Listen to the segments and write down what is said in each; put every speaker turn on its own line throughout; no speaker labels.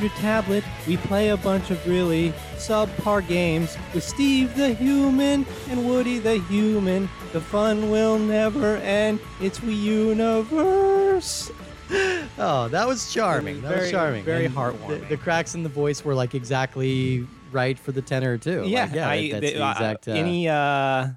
grab your tablet. We play a bunch of really subpar games with Steve the Human and Woody the Human. The fun will never end. It's We Universe.
Oh, that was charming. That was charming.
very
And
heartwarming.
The, the cracks in the voice were like exactly right for the tenor too.
Yeah,
Like, yeah,
I,
that's
the-
the
uh,
exact. Uh,
any uh,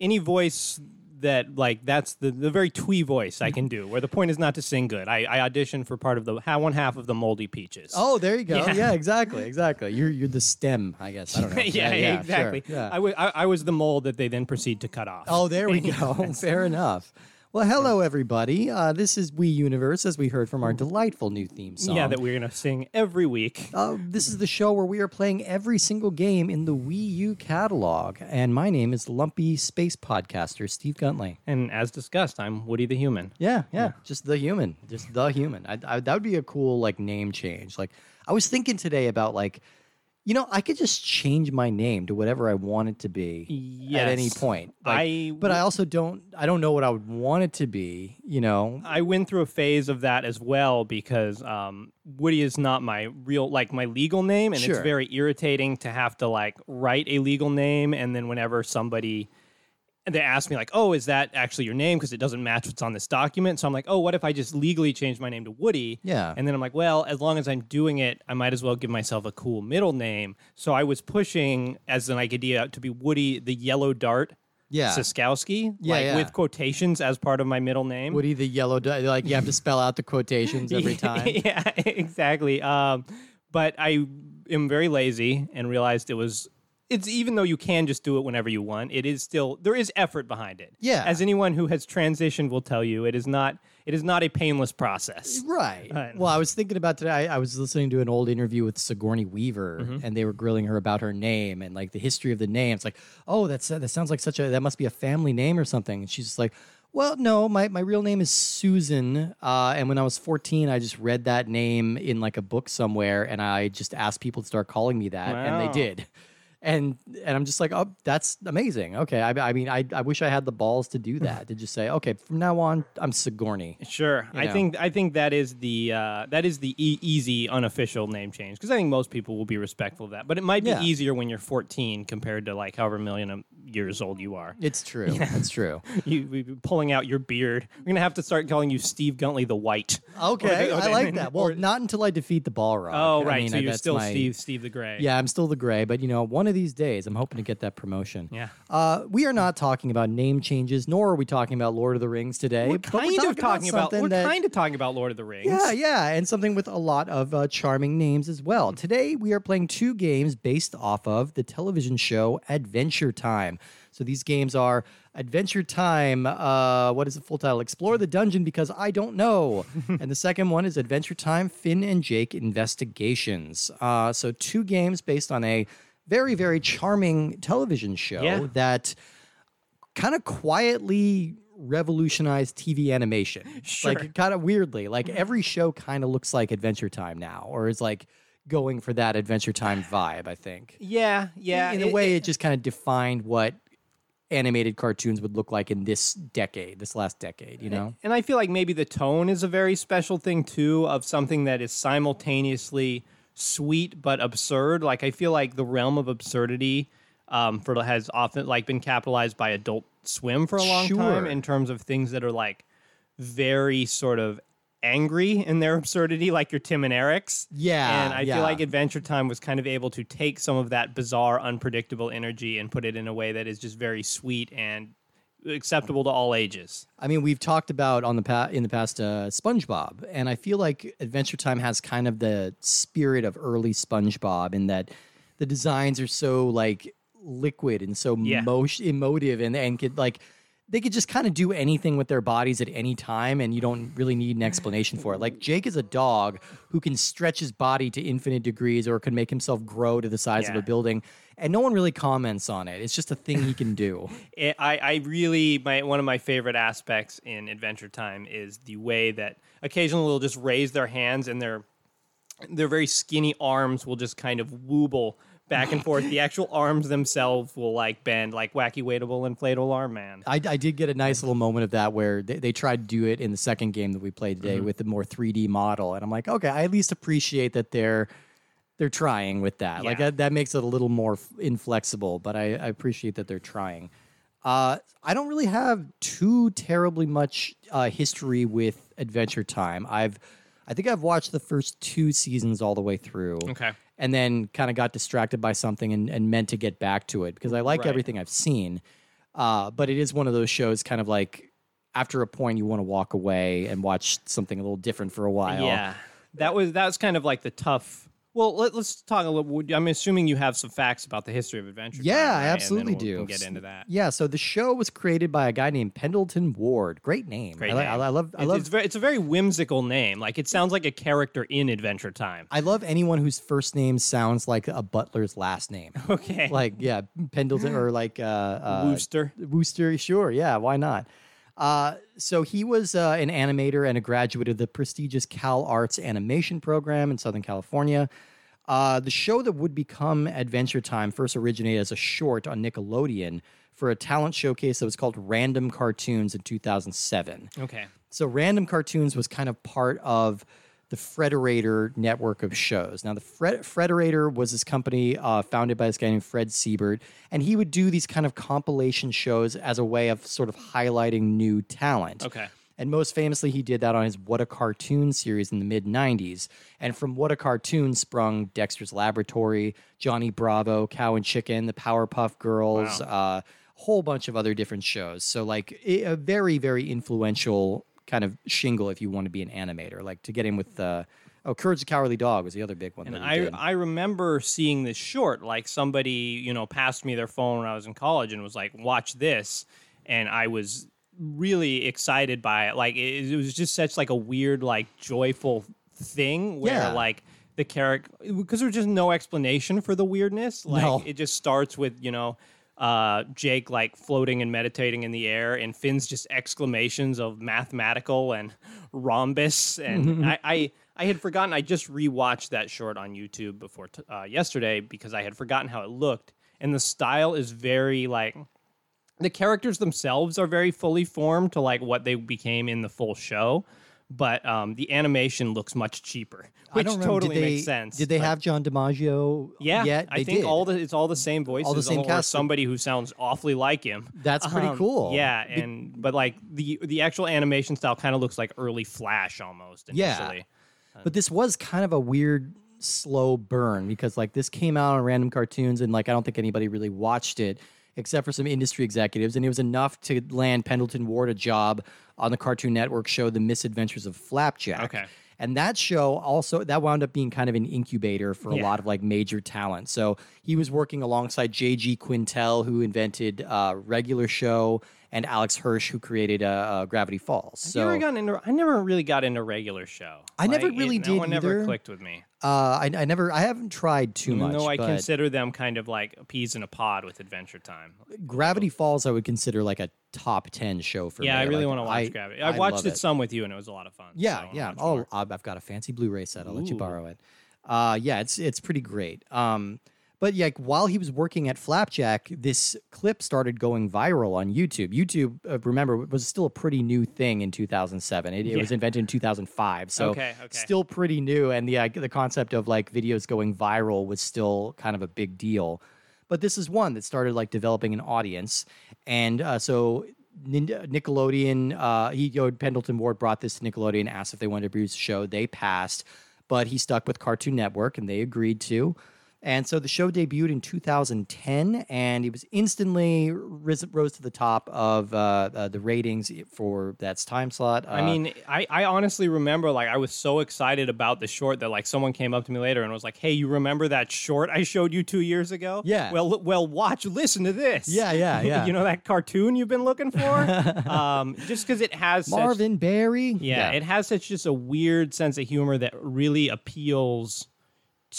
any voice that like that's the the very twee voice I mm-hmm. can do. Where the point is not to sing good. I, I auditioned for part of the one half of the Moldy Peaches.
Oh, there you go.
Yeah.
Yeah, exactly, exactly. You're you're the stem, I guess. I don't know.
yeah,
sure,
exactly.
yeah.
I wa- I- I was the mold that they then proceed to cut off.
Oh, there we go. Fair enough. Well, hello everybody. Uh, this is We Universe, as we heard from our delightful new theme song.
yeah, that we're gonna sing every week.
Uh, this is the show where we are playing every single game in the Wii U catalog. And my name is Lumpy Space Podcaster Steve Guntley.
And as discussed, I'm Woody the Human.
Yeah, yeah, just the human, just the human. I, I, that would be a cool like name change. Like I was thinking today about like, you know, I could just change my name to whatever I want it to be at any point. Like,
I
but I also don't. I don't know what I would want it to be. You know.
I went through a phase of that as well because um, Woody is not my real like my legal name, and
Sure.
it's very irritating to have to like write a legal name, and then whenever somebody and they asked me like, "Oh, is that actually your name?" Because it doesn't match what's on this document. So I'm like, "Oh, what if I just legally change my name to Woody?"
Yeah.
And then I'm like, "Well, as long as I'm doing it, I might as well give myself a cool middle name." So I was pushing as an idea to be Woody the Yellow Dart.
Yeah.
Siskowski,
Yeah,
like
yeah.
with quotations as part of my middle name.
Woody the yellow. Di- like you have to spell out the quotations every time.
yeah, exactly. Um, but I am very lazy and realized it was. It's even though you can just do it whenever you want, it is still there is effort behind it.
Yeah.
As anyone who has transitioned will tell you, it is not it is not a painless process.
Right.
Right.
Well, I was thinking about today. I, I was listening to an old interview with Sigourney Weaver,
Mm-hmm.
and they were grilling her about her name and like the history of the name. It's like, oh, that's that sounds like such a that must be a family name or something. And she's just like, well, no, my, my real name is Susan. Uh, and when I was 14, I just read that name in like a book somewhere, and I just asked people to start calling me that, and they did. And and I'm just like, oh, that's amazing. Okay, I, I mean, I, I wish I had the balls to do that to just say, okay, from now on, I'm Sigourney.
Sure, I
know.
think I think that is the uh, that is the e- easy unofficial name change because I think most people will be respectful of that. But it might be
Yeah.
easier when you're 14 compared to like however million years old you are.
It's true. Yeah. It's true.
You we pulling out your beard. We're gonna have to start calling you Steve Guntley the White.
Okay,
the-
I like that. Well,
or-
not until I defeat the Balrog.
Oh
I
right,
mean,
so
I-
you're still
my-
Steve Steve the Gray.
Yeah, I'm still the gray, but you know, one of these days, I'm hoping to get that promotion.
Yeah.
Uh, we are not talking about name changes, nor are we talking about Lord of the Rings today.
We're kind of talking about,
something
we're
that-
kind of talking about Lord of the Rings.
Yeah, yeah, and something with a lot of uh, charming names as well. Today, we are playing two games based off of the television show Adventure Time. So these games are Adventure Time. Uh, what is the full title? Explore the Dungeon because I don't know. and the second one is Adventure Time Finn and Jake Investigations. Uh, so two games based on a very, very charming television show
Yeah.
that kind of quietly revolutionized TV animation.
Sure.
Like kind of weirdly, like every show kind of looks like Adventure Time now, or is like going for that Adventure Time vibe. I think.
yeah, yeah.
In a way, it, just kind of defined what animated cartoons would look like in this decade, this last decade. You know?
And I feel like maybe the tone is a very special thing too of something that is simultaneously sweet but absurd. Like I feel like the realm of absurdity um, for has often like been capitalized by Adult Swim for a long
Sure.
time in terms of things that are like very sort of angry in their absurdity, like your Tim and Eric's.
Yeah,
And I
yeah.
feel like Adventure Time was kind of able to take some of that bizarre, unpredictable energy and put it in a way that is just very sweet and acceptable to all ages.
I mean, we've talked about on the pa- in the past uh, SpongeBob, and I feel like Adventure Time has kind of the spirit of early SpongeBob in that the designs are so like liquid and so
Yeah.
mo- emotive, and and could like they could just kind of do anything with their bodies at any time, and you don't really need an explanation for it. Like Jake is a dog who can stretch his body to infinite degrees, or can make himself grow to the size of a building, and no one really comments on it. It's just a thing he can do.
it, I, I really my one of my favorite aspects in Adventure Time is the way that occasionally they'll just raise their hands and their their very skinny arms will just kind of wooble back and forth. The actual arms themselves will like bend, like wacky waitable inflatable arm man.
I, I did get a nice little moment of that where they, they tried to do it in the second game that we played today
Mm-hmm.
with the more 3D model, and I'm like, okay, I at least appreciate that they're they're trying with that. Like that, that makes it a little more inflexible, but I, I appreciate that they're trying. Uh, I don't really have too terribly much uh, history with Adventure Time. I've I think I've watched the first two seasons all the way through.
Okay.
And then kind of got distracted by something and, and meant to get back to it because I like
Right.
everything I've seen. Uh, but it is one of those shows kind of like after a point you want to walk away and watch something a little different for a while.
Yeah, that was that was kind of like the tough. Well, let, us talk a little. I'm assuming you have some facts about the history of Adventure. Time,
Yeah, I
right? Then
absolutely
we'll-
do.
get into that.
Yeah, so the show was created by a guy named Pendleton Ward. Great name.
Great
I,
name.
I, love I
It's,
love
it's, very, it's a very whimsical name. Like it sounds like a character in Adventure Time.
I love anyone whose first name sounds like a butler's last name.
Okay.
like yeah, Pendleton or like uh, uh
Wooster.
Wooster, sure, yeah, why not? Uh, so he was uh, an animator and a graduate of the prestigious Cal Arts animation program in Southern California. Uh, the show that would become Adventure Time first originated as a short on Nickelodeon for a talent showcase that was called Random Cartoons in 2007.
Okay.
So Random Cartoons was kind of part of the Frederator network of shows. Now, the Fred- Frederator was this company uh, founded by this guy named Fred Seibert, and he would do these kind of compilation shows as a way of sort of highlighting new talent.
Okay.
And most famously, he did that on his What a Cartoon series in the mid 90s. And from What a Cartoon sprung Dexter's Laboratory, Johnny Bravo, Cow and Chicken, the Powerpuff Girls, a uh, whole bunch of other different shows. So, like, a very, very influential kind of shingle if you want to be an animator. Like, to get in with, uh, oh, Courage the Cowardly Dog was the other big one.
And I
did.
I remember seeing this short. Like somebody you know passed me their phone when I was in college and was like, "Watch this," and I was really excited by it. Like it, it was just such like a weird like joyful thing where
Yeah.
like the character because there's just no explanation for the weirdness. Like
No.
it just starts with you know. Uh, Jake like floating and meditating in the air, and Finn's just exclamations of mathematical and rhombus. And I, I, I had forgotten. I just rewatched that short on YouTube before t- uh, yesterday because I had forgotten how it looked. And the style is very like the characters themselves are very fully formed to like what they became in the full show, but um, the animation looks much cheaper, which totally
they,
makes sense.
Did they
but-
have John DiMaggio
Yeah,
yet?
I
They
think
did.
all the it's all the same voices, all the
same
or
cast.
somebody who sounds awfully like him.
That's pretty
Um,
cool.
Yeah, and but like the the actual animation style kind of looks like early Flash almost
Yeah. But this was kind of a weird slow burn because like this came out on random cartoons and like I don't think anybody really watched it except for some industry executives and it was enough to land Pendleton Ward a job on the Cartoon Network show The Misadventures of Flapjack.
Okay.
And that show also that wound up being kind of an incubator for a
Yeah.
lot of like major talent. So he was working alongside J.G. Quintel, who invented uh, regular show, and Alex Hirsch, who created uh, uh, Gravity Falls. So
you ever gotten into? I never really got into regular show.
I never
Like,
really
it,
did
That one never clicked with me.
uh, I, I never, I haven't tried too
Even
much.
though I
but
consider them kind of like peas in a pod with Adventure Time.
Gravity Falls, I would consider like a top ten show for
Yeah,
me.
I really
Like,
want to watch Gravity.
I
watched
love
it, some with you, and it was a lot of fun. so I
Yeah,
wanna
yeah.
watch
Oh,
more.
I've I've got a fancy Blu-ray set. I'll let you
Ooh.
borrow it. Uh, yeah, it's it's pretty great. Um, but yeah, like, while he was working at Flapjack, this clip started going viral on YouTube. YouTube, uh, remember, was still a pretty new thing in 2007. It, it was invented in 2005, so
Okay, okay.
still pretty new. And the uh, the concept of like videos going viral was still kind of a big deal. But this is one that started like developing an audience, and uh, so Nickelodeon, uh, he, you know, Pendleton Ward brought this to Nickelodeon, asked if they wanted to produce a show. They passed, but he stuck with Cartoon Network, and they agreed to. And so the show debuted in 2010, and it was instantly ris- rose to the top of uh, uh, the ratings for that time slot.
I
Uh,
mean, I, I honestly remember like I was so excited about the short that like someone came up to me later and was like, "Hey, you remember that short I showed you two years ago?
Yeah.
Well, well, watch, listen to this.
Yeah, yeah, yeah.
you know that cartoon you've been looking for? um, just because it has such-
Marvin Berry.
yeah, it has such just a weird sense of humor that really appeals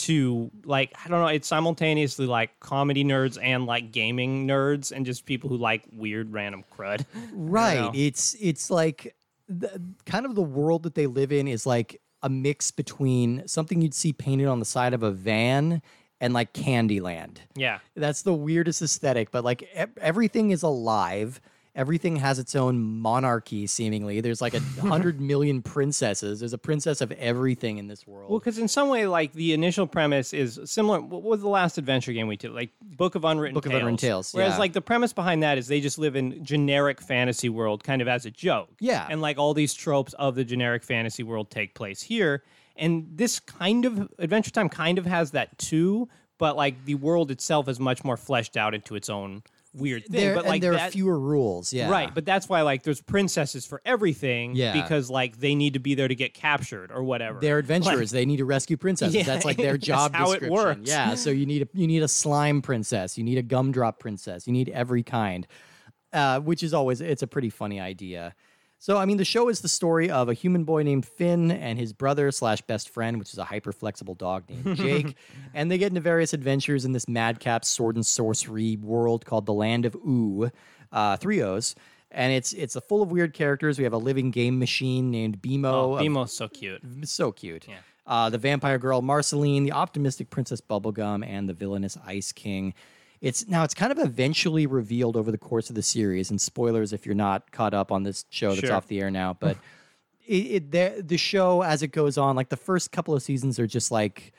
to like I don't know, it's simultaneously like comedy nerds and like gaming nerds and just people who like weird random crud.
right
know?
it's it's like the, kind of the world that they live in is like a mix between something you'd see painted on the side of a van and like Candyland.
Yeah.
That's the weirdest aesthetic, but like e- everything is alive. Everything has its own monarchy, seemingly. There's like a hundred million princesses. There's a princess of everything in this world.
Well, because in some way, like the initial premise is similar. What was the last adventure game we did? Like Book of Unwritten
Book of Unwritten Tales,
Whereas,
yeah.
like the premise behind that is they just live in generic fantasy world, kind of as a joke.
Yeah.
And like all these tropes of the generic fantasy world take place here, and this kind of Adventure Time kind of has that too, but like the world itself is much more fleshed out into its own weird thing.
there,
but like
there
that,
are fewer rules. Yeah.
Right, but that's why like there's princesses for everything.
Yeah.
Because like they need to be there to get captured or whatever.
They're adventurers. they need to rescue princesses.
Yeah,
that's like their job
how it works.
Yeah. So you need a you need a slime princess. You need a gumdrop princess. You need every kind, uh, which is always it's a pretty funny idea. So I mean, the show is the story of a human boy named Finn and his brother slash best friend, which is a hyper flexible dog named Jake, and they get into various adventures in this madcap sword and sorcery world called the Land of Ooo, uh, three O's. And it's it's a full of weird characters. We have a living game machine named BMO.
oh,
a
BMO's so cute.
so cute. Uh, the vampire girl Marceline, the optimistic princess Bubblegum, and the villainous Ice King. It's now it's kind of eventually revealed over the course of the series, and spoilers if you're not caught up on this show that's
Sure.
off the air now. But it, it the, the show as it goes on, like the first couple of seasons are just like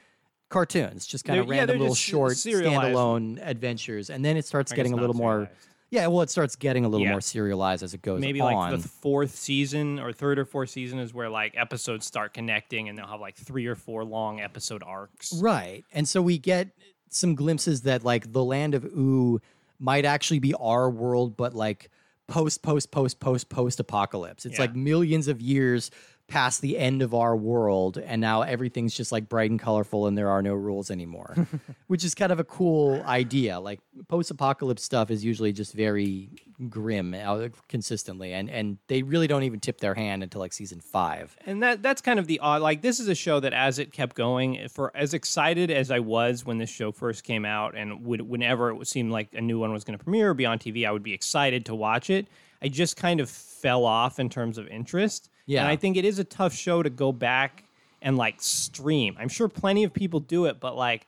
cartoons, just kind of
They're- yeah,
random
they're
little short
serialized.
standalone adventures, and then it starts getting a little more. Yeah, well, it starts getting a little
Yeah.
more serialized as it goes
Maybe
on.
like the fourth season or third or fourth season is where like episodes start connecting and they'll have like three or four long episode arcs.
Right. And so we get some glimpses that like the land of Ooo might actually be our world, but like post, post, post, post, post apocalypse. It's
Yeah.
like millions of years past the end of our world, and now everything's just like bright and colorful, and there are no rules anymore, which is kind of a cool idea. Like post apocalypse stuff is usually just very grim uh, consistently, and and they really don't even tip their hand until like season five.
And that that's kind of the odd like this is a show that as it kept going for as excited as I was when this show first came out and would, whenever it seemed like a new one was going to premiere or be on TV I would be excited to watch it. I just kind of fell off in terms of interest.
Yeah.
And I think it is a tough show to go back and like stream. I'm sure plenty of people do it, but like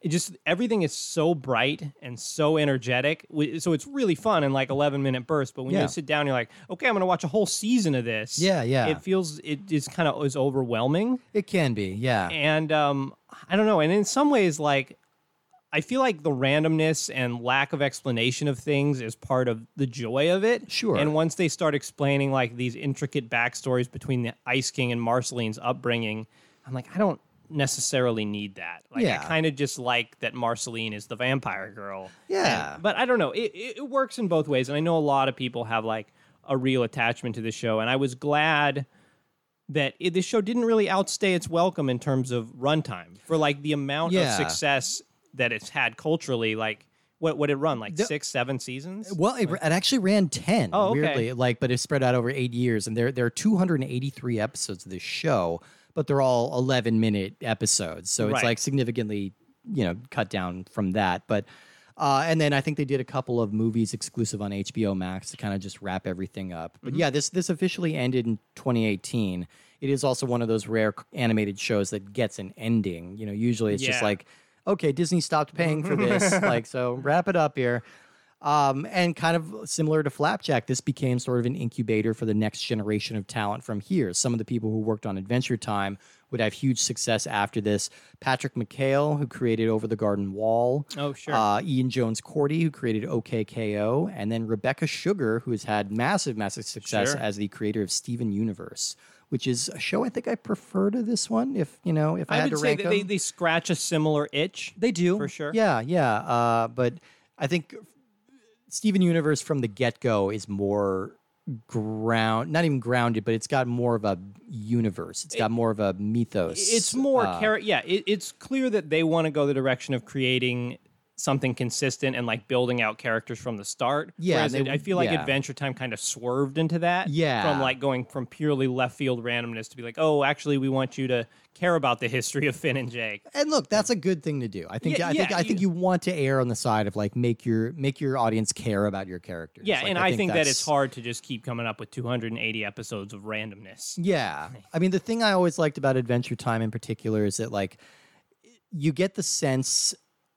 it just everything is so bright and so energetic. So it's really fun in like 11 minute bursts. But when
Yeah.
you sit down, you're like, okay, I'm going to watch a whole season of this.
Yeah, yeah.
It feels it is kind of is overwhelming,
It can be, yeah.
and um, I don't know. And in some ways, like I feel like the randomness and lack of explanation of things is part of the joy of it.
Sure.
And once they start explaining like these intricate backstories between the Ice King and Marceline's upbringing, I'm like, I don't necessarily need that. Like
Yeah.
I kind of just like that Marceline is the vampire girl.
Yeah.
And- but I don't know. It, it, it works in both ways, and I know a lot of people have like a real attachment to the show, and I was glad that it, this show didn't really outstay its welcome in terms of runtime for like the amount
Yeah.
of success that it's had culturally. Like what what it run like
The-
six, seven seasons?
Well, it, it actually ran ten.
Oh, okay.
weirdly, like, but it's spread out over eight years, and there there are 283 episodes of this show, but they're all 11 minute episodes, so it's
Right.
like significantly, you know, cut down from that. But uh, and then I think they did a couple of movies exclusive on HBO Max to kind of just wrap everything up.
Mm-hmm.
But yeah, this this officially ended in 2018. It is also one of those rare animated shows that gets an ending. You know, usually it's just like, okay, Disney stopped paying for this, like so wrap it up here. Um, and kind of similar to Flapjack, this became sort of an incubator for the next generation of talent from here. Some of the people who worked on Adventure Time would have huge success after this. Patrick McHale, who created Over the Garden Wall.
Oh, sure.
Uh, Ian Jones-Quartey, who created OKKO. And then Rebecca Sugar, who has had massive, massive success
Sure.
as the creator of Steven Universe, which is a show I think I prefer to this one, if, you know, if I,
I
had
would
to
say
rank
that
them.
they, they scratch a similar itch.
They do
For sure.
Yeah, yeah. Uh, but I think Steven Universe from the get go is more ground, not even grounded, but it's got more of a universe. It's got more of a mythos.
It's more
uh,
char- yeah. It, it's clear that they want to go the direction of creating something consistent and like building out characters from the start.
Yeah,
Whereas
they-
it- I feel like
yeah.
Adventure Time kind of swerved into that.
Yeah.
From like going from purely left field randomness to be like, oh, actually, we want you to care about the history of Finn and Jake.
And look, that's a good thing to do. I think
Yeah,
I think
yeah,
I think you want to err on the side of like make your make your audience care about your characters.
Yeah,
Like,
and I, think, that it's hard to just keep coming up with 280 episodes of randomness.
Yeah. I mean, the thing I always liked about Adventure Time in particular is that, like, you get the sense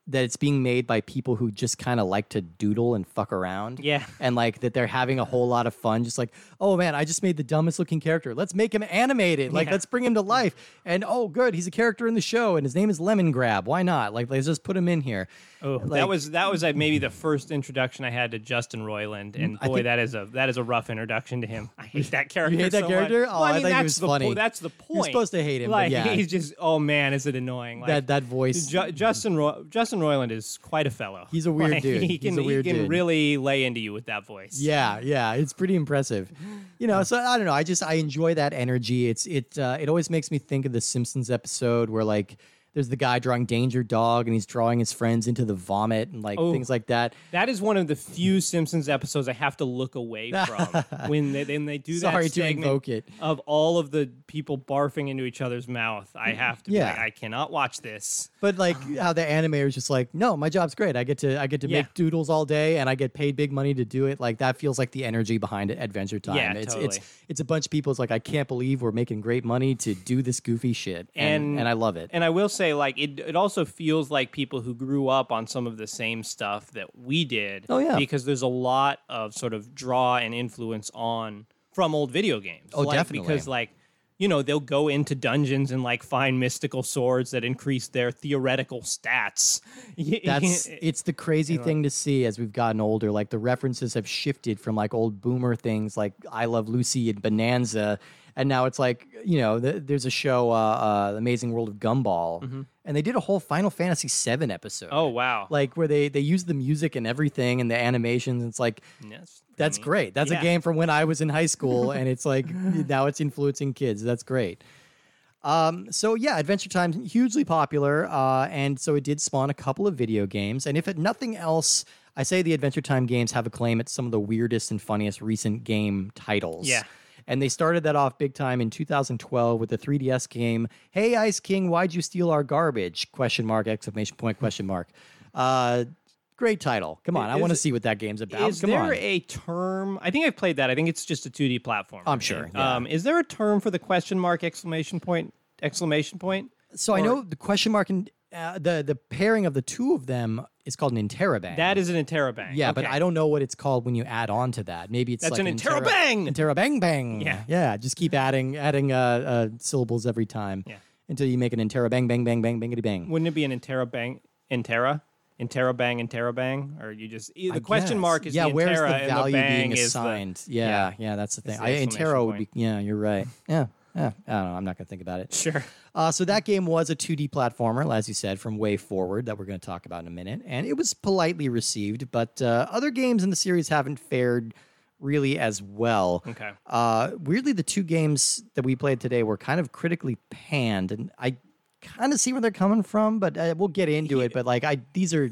that it's being made by people who just kind of like to doodle and fuck around.
Yeah.
And like that they're having a whole lot of fun. Just like, oh man, I just made the dumbest looking character. Let's make him animated. Like,
Yeah.
let's bring him to life. And oh, good, he's a character in the show and his name is Lemongrab. Why not? Like, let's just put him in here.
Oh,
Like-
that was that was uh, maybe the first introduction I had to Justin Roiland, and boy,
think-
that is a that is a rough introduction to him. I hate that character.
You hate that
so
character?
Much.
Oh,
Well,
I
I mean,
thought he
that's
was
the
funny.
Po- that's the point.
You're supposed to hate him, but
Like
yeah.
he's just oh man, is it annoying? Like,
that that voice.
Ju- Justin Ro- Justin Roiland is quite a fellow.
He's a weird
Like,
dude.
He
He's
can
a weird
he can
dude.
really lay into you with that voice.
Yeah, yeah, it's pretty impressive. You know, so I don't know. I just I enjoy that energy. It's it uh, it always makes me think of the Simpsons episode where like there's the guy drawing Danger Dog and he's drawing his friends into the vomit and like
Oh.
things like that.
That is one of the few Simpsons episodes I have to look away from when they when they do
Sorry
that
to
segment
invoke it.
of all of the people barfing into each other's mouth. I mm, have to.
Yeah.
be like, I cannot watch this.
But like how the animator is just like, no, my job's great. I get to I get to
Yeah.
make doodles all day and I get paid big money to do it. Like that feels like the energy behind it, Adventure Time.
Yeah,
it's
totally.
it's it's a bunch of people. It's like I can't believe we're making great money to do this goofy shit, and and,
And-
I love it.
And I will say, like, it, it also feels like people who grew up on some of the same stuff that we did.
Oh, yeah.
Because there's a lot of sort of draw and influence on from old video games.
Oh,
Like,
definitely.
Because, like, you know, they'll go into dungeons and like find mystical swords that increase their theoretical stats.
That's it's the crazy thing to see as we've gotten older. Like the references have shifted from like old boomer things like I Love Lucy and Bonanza, and now it's like you know th- there's a show, uh, uh, The Amazing World of Gumball, and they did a whole Final Fantasy VII episode.
oh wow.
like where they they use the music and everything and the animations. It's like
Yes.
that's great. That's a game from when I was in high school, and it's like now it's influencing kids. That's great. Um, so yeah, Adventure Time hugely popular, uh, and so it did spawn a couple of video games. And if it nothing else, I say the Adventure Time games have a claim at some of the weirdest and funniest recent game titles.
Yeah.
And they started that off big time in 2012 with the 3DS game "Hey Ice King, why'd you steal our garbage?" Question mark exclamation point question mark. Uh, great title. Come on, I want to see what that game's about.
Is
Come
there
on.
a term? I think I've played that. I think it's just a 2D platform.
I'm sure, yeah.
Um, is there a term for the question mark exclamation point exclamation point?
So I know the question mark and uh, the the pairing of the two of them is called an interrobang.
That is an interrobang.
yeah, but I don't know what it's called when you add on to that. Maybe it's
That's
like
an
interro-
interrobang!
interrobang bang.
Yeah.
yeah. Just keep adding adding uh, uh, syllables every time.
Yeah.
Until you make an interrobang bang bang bang bangity bang.
Wouldn't it be an interrobang? Intera? Interrobang, interrobang, or you just the
I
question
guess.
mark is
yeah.
the
where's the value
the
being
is the-
assigned? yeah, yeah, that's the thing. I, Intero would be. Yeah, you're right. Yeah, yeah. I don't know. I'm not gonna think about it.
Sure.
Uh, so that game was a 2D platformer, as you said, from Way Forward that we're going to talk about in a minute, and it was politely received. But uh, other games in the series haven't fared really as well.
Okay.
Uh, weirdly, the two games that we played today were kind of critically panned, and I kind of see where they're coming from, but uh, we'll get into it. But like, I these are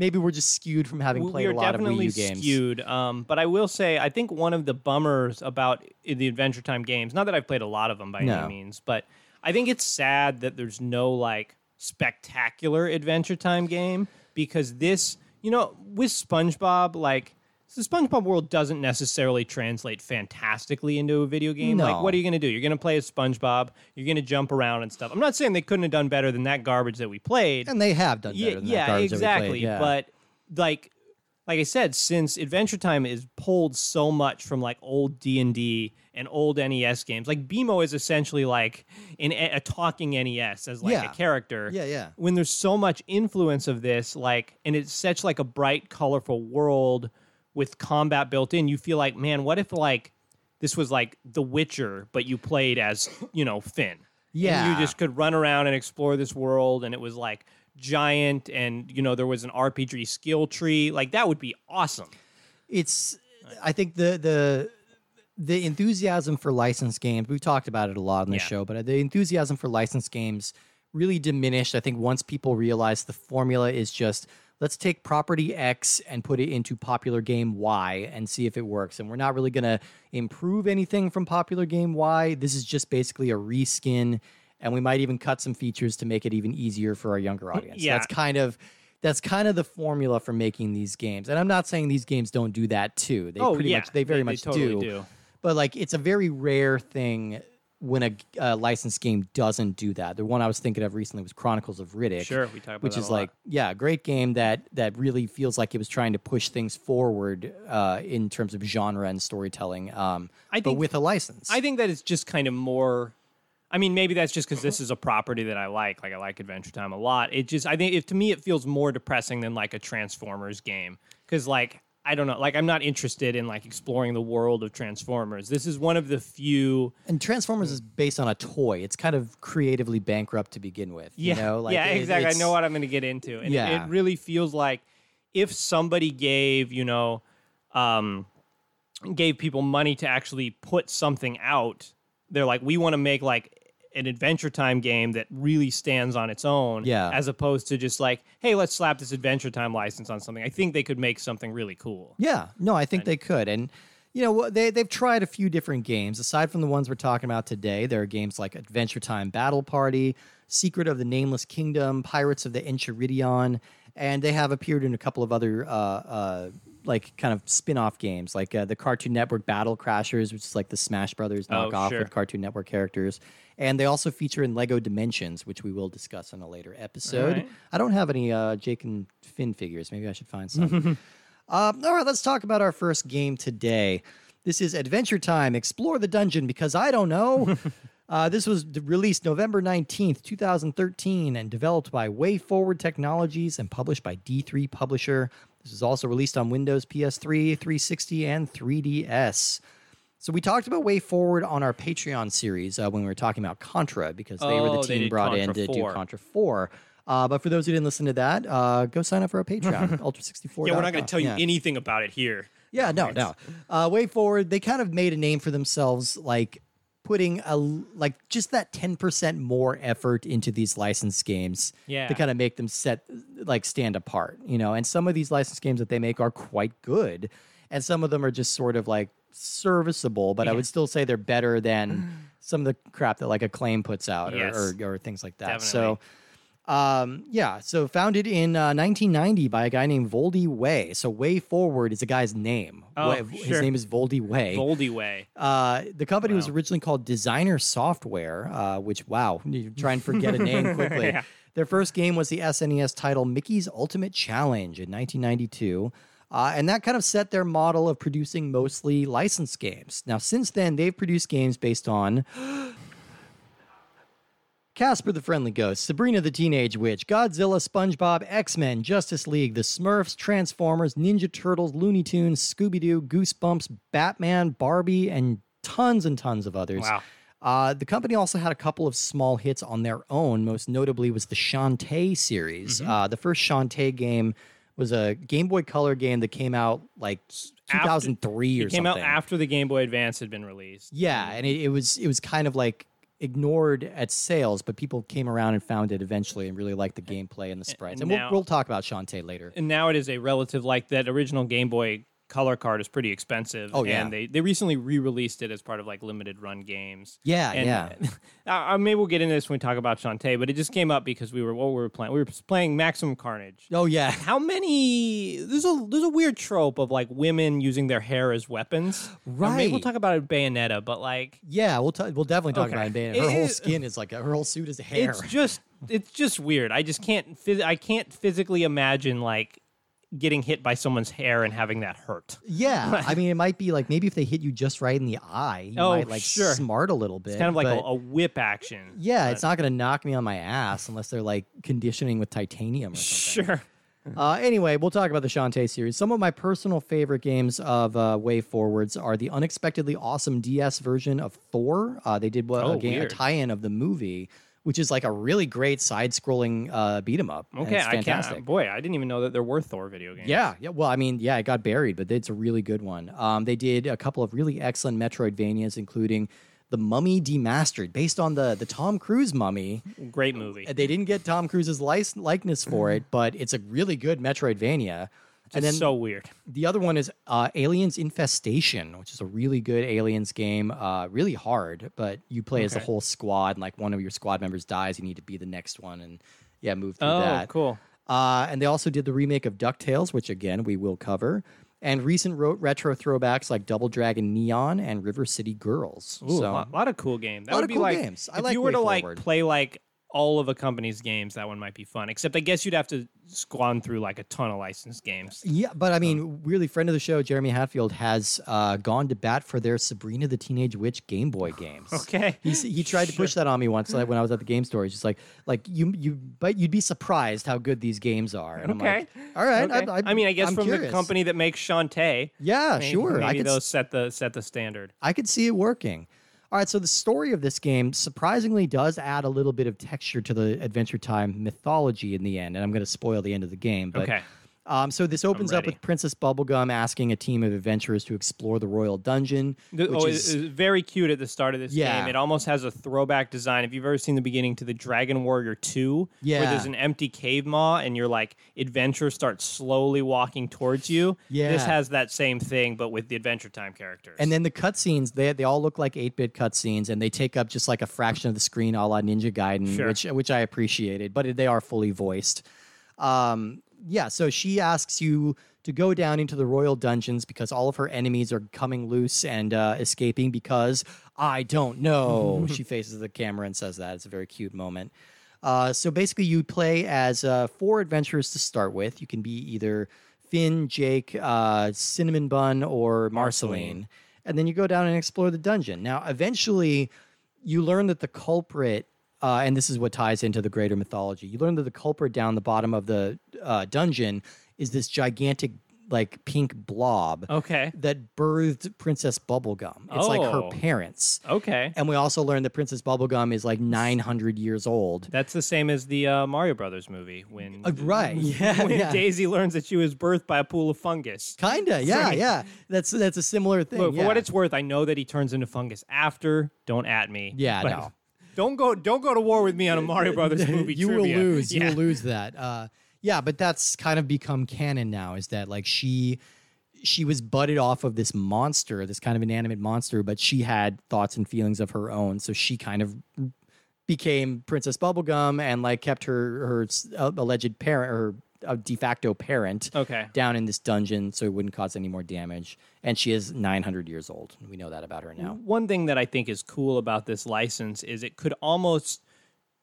maybe we're just skewed from having played a lot of Wii U games.
skewed. Um, but I will say, I think one of the bummers about the Adventure Time games, not that I've played a lot of them by
No.
any means, but I think it's sad that there's no like spectacular Adventure Time game because this, you know, with SpongeBob, like. The SpongeBob world doesn't necessarily translate fantastically into a video game.
No.
Like, what are you going to do? You're going to play as SpongeBob. You're going to jump around and stuff. I'm not saying they couldn't have done better than that garbage that we played
And they have done better
yeah,
than
yeah,
that garbage that we played,
exactly. But like, like I said, since Adventure Time is pulled so much from like old D and D and old NES games, like BMO is essentially like in a, a talking NES as like
Yeah.
a character.
Yeah, yeah.
When there's so much influence of this, like, and it's such like a bright, colorful world with combat built in, you feel like, man, what if like this was like The Witcher, but you played as you know Finn. And
Yeah.
you just could run around and explore this world and it was like giant and you know there was an RPG skill tree like that would be awesome.
it's I think the the the enthusiasm for licensed games we've talked about it a lot on the
Yeah.
show but the enthusiasm for licensed games really diminished i think once people realized the formula is just let's take property x and put it into popular game y and see if it works and we're not really going to improve anything from popular game y this is just basically a reskin and we might even cut some features to make it even easier for our younger audience
Yeah.
that's kind of that's kind of the formula for making these games. And I'm not saying these games don't do that too. They
Oh,
pretty
yeah.
much they very
They- they
much
totally
do.
do.
But like it's a very rare thing when a uh, licensed game doesn't do that. The one I was thinking of recently was Chronicles of Riddick.
Sure, we talked about
which is
a
like yeah, a great game that that really feels like it was trying to push things forward uh, in terms of genre and storytelling. Um,
I
but with a license.
I think that it's just kind of more. I mean, maybe that's just because this is a property that I like. Like I like Adventure Time a lot. It just, I think, if to me, it feels more depressing than like a Transformers game. Because like I don't know, like I'm not interested in like exploring the world of Transformers. This is one of the few.
and Transformers is based on a toy. It's kind of creatively bankrupt to begin with.
Yeah,
you know? like
yeah,
it-
exactly. I know what I'm going to get into, and it- it, really feels like if somebody gave, you know, um, gave people money to actually put something out, they're like, we want to make like an Adventure Time game that really stands on its own,
Yeah.
as opposed to just like, hey, let's slap this Adventure Time license on something. I think they could make something really cool.
Yeah, no, I think they could, and you know they they've tried a few different games aside from the ones we're talking about today. There are games like Adventure Time Battle Party, Secret of the Nameless Kingdom, Pirates of the Enchiridion, and they have appeared in a couple of other uh, uh, like kind of spin-off games like uh, the Cartoon Network Battle Crashers, which is like the Smash Brothers
Oh,
knockoff
sure.
with Cartoon Network characters. And they also feature in Lego Dimensions, which we will discuss in a later episode.
right.
I don't have any uh, Jake and Finn figures. Maybe I should find some. Um, all right, let's talk about our first game today. This is Adventure Time Explore the Dungeon because I don't know. uh, this was released November 19th, 2013, and developed by Way Forward Technologies and published by D3 Publisher. This was also released on Windows, PS3, 360, and 3DS. So we talked about Way Forward on our Patreon series uh, when we were talking about Contra because they were
Oh,
the team
did
brought in
Contra
to do Contra 4. Uh, but for those who didn't listen to that, uh, go sign up for our Patreon, Ultra64.
Yeah, we're not going to tell you
yeah.
anything about it here.
Yeah, no, no. Uh, Way Forward, they kind of made a name for themselves, like putting a like just that ten percent more effort into these licensed games.
Yeah.
to kind of make them set like stand apart, you know. And some of these licensed games that they make are quite good, and some of them are just sort of like serviceable. But I would still say they're better than some of the crap that like Acclaim puts out or, or, or things like that.
Definitely.
So. Um, yeah, so founded in uh, 1990 by a guy named Voldi Way. So Way Forward is a guy's name.
Oh,
Way- His name is Voldi Way.
Goldie Way.
Uh, the company was originally called Designer Software, uh, which, wow, you try and forget a name quickly.
Yeah.
Their first game was the SNES title Mickey's Ultimate Challenge in 1992. Uh, and that kind of set their model of producing mostly licensed games. Now, since then, they've produced games based on Casper the Friendly Ghost, Sabrina the Teenage Witch, Godzilla, SpongeBob, X Men, Justice League, The Smurfs, Transformers, Ninja Turtles, Looney Tunes, Scooby Doo, Goosebumps, Batman, Barbie, and tons and tons of others.
Wow.
Uh, the company also had a couple of small hits on their own. Most notably was the Shantae series.
Mm-hmm.
Uh, the first Shantae game was a Game Boy Color game that came out like 2003 or something.
It came
something.
out after the Game Boy Advance had been released.
Yeah, and it, it was it was kind of like ignored at sales, but people came around and found it eventually and really liked the gameplay and the sprites. And we'll, we'll talk about Shantae later.
and now it is a relative like that original Game Boy color card is pretty expensive.
Oh, yeah.
and they they recently re-released it as part of like limited run games.
Yeah,
and,
yeah.
Uh, maybe we'll get into this when we talk about Shantae, but it just came up because we were what we were playing. We were playing Maximum Carnage.
Oh yeah,
How many? There's a there's a weird trope of like women using their hair as weapons. Uh, Maybe we'll talk about it Bayonetta, but like
yeah. We'll ta- we'll definitely talk
Okay.
about it. in a bit.
It
Her whole skin is like her whole suit is hair.
it's just it's just weird. I just can't I can't physically imagine like getting hit by someone's hair and having that hurt.
yeah, I mean, it might be like maybe if they hit you just right in the eye, you
Oh,
might like
sure.
smart a little bit.
It's kind of like a, a whip action.
yeah,
but-
it's not going to knock me on my ass unless they're like conditioning with titanium or something.
Sure.
Uh, anyway, we'll talk about the Shantae series. Some of my personal favorite games of uh, Way Forwards are the unexpectedly awesome DS version of Thor. Uh, they did what,
Oh,
a, game, a tie-in of the movie, which is like a really great side-scrolling uh, beat 'em up.
Okay,
it's
I can't. Boy, I didn't even know that there were Thor video games.
Yeah, yeah. Well, I mean, yeah, it got buried, but it's a really good one. Um, they did a couple of really excellent Metroidvanias, including the Mummy Demastered, based on the the Tom Cruise Mummy.
great movie.
They didn't get Tom Cruise's lic- likeness for it, but it's a really good Metroidvania. And then
so weird.
the other one is uh, Aliens Infestation, which is a really good Aliens game. Uh, really hard, but you play as the
Okay.
whole squad. And like one of your squad members dies, you need to be the next one, and yeah, move through
Oh,
that.
cool.
Uh, and they also did the remake of DuckTales, which again we will cover. and recent ro- retro throwbacks like Double Dragon Neon and River City Girls.
Ooh,
so
a lot, lot of cool games. That
Lot
would
of
be
cool
like
games. I
if
like
you were to like play like all of a company's games, that one might be fun. Except I guess you'd have to squan through like a ton of licensed games.
Yeah, but I mean, really, friend of the show, Jeremy Hatfield, has uh, gone to bat for their Sabrina the Teenage Witch Game Boy games.
Okay.
He's, he tried to push that on me once like, when I was at the game store. He's just like, like you, you, but you'd be surprised how good these games are. And I'm
Okay.
like, all right.
Okay.
I,
I mean, I guess
I'm
from the company that makes Shantae.
Yeah, sure. I
Maybe
could,
those
s-
set the set the standard.
I could see it working. All right, so the story of this game surprisingly does add a little bit of texture to the Adventure Time mythology in the end, and I'm going to spoil the end of the game. But
Okay.
Um, so this opens up with Princess Bubblegum asking a team of adventurers to explore the royal dungeon,
The-
which
oh,
is
it's very cute at the start of this
Yeah.
game. It almost has a throwback design. If you've ever seen the beginning to the Dragon Warrior 2,
Yeah.
where there's an empty cave maw and your like adventure starts slowly walking towards you.
Yeah.
This has that same thing, but with the Adventure Time characters.
And then the cutscenes, they they all look like eight bit cutscenes, and they take up just like a fraction of the screen, a la Ninja Gaiden,
Sure.
which which I appreciated, but they are fully voiced. Um, yeah, so she asks you to go down into the royal dungeons because all of her enemies are coming loose and uh, escaping because I don't know. she faces the camera and says that. It's a very cute moment. Uh, so basically, you play as uh, four adventurers to start with. You can be either Finn, Jake, uh, Cinnamon Bun, or Marceline. And then you go down and explore the dungeon. Now, eventually, you learn that the culprit, uh, and this is what ties into the greater mythology, you learn that the culprit down the bottom of the uh, dungeon is this gigantic, like pink blob
okay.
that birthed Princess Bubblegum. It's like her
Oh.
parents.
Okay.
And we also learned that Princess Bubblegum is like 900 years old.
That's the same as the uh, Mario Brothers movie when
Uh, right. Yeah.
when
yeah.
Daisy learns that she was birthed by a pool of fungus.
Kinda. Yeah.
Right.
Yeah. That's that's a similar thing. Yeah.
for what it's worth, I know that he turns into fungus after. Don't at me.
Yeah,
But
no.
Don't go. Don't go to war with me on a Mario Brothers movie.
you
trivia.
will lose. You will lose that. Uh, yeah, but that's kind of become canon now. Is that like she she was butted off of this monster, this kind of inanimate monster, but she had thoughts and feelings of her own. So she kind of became Princess Bubblegum and like kept her her uh, alleged parent or a de facto parent
Okay.
down in this dungeon so it wouldn't cause any more damage. And she is 900 years old. We know that about her now.
One thing that I think is cool about this license is it could almost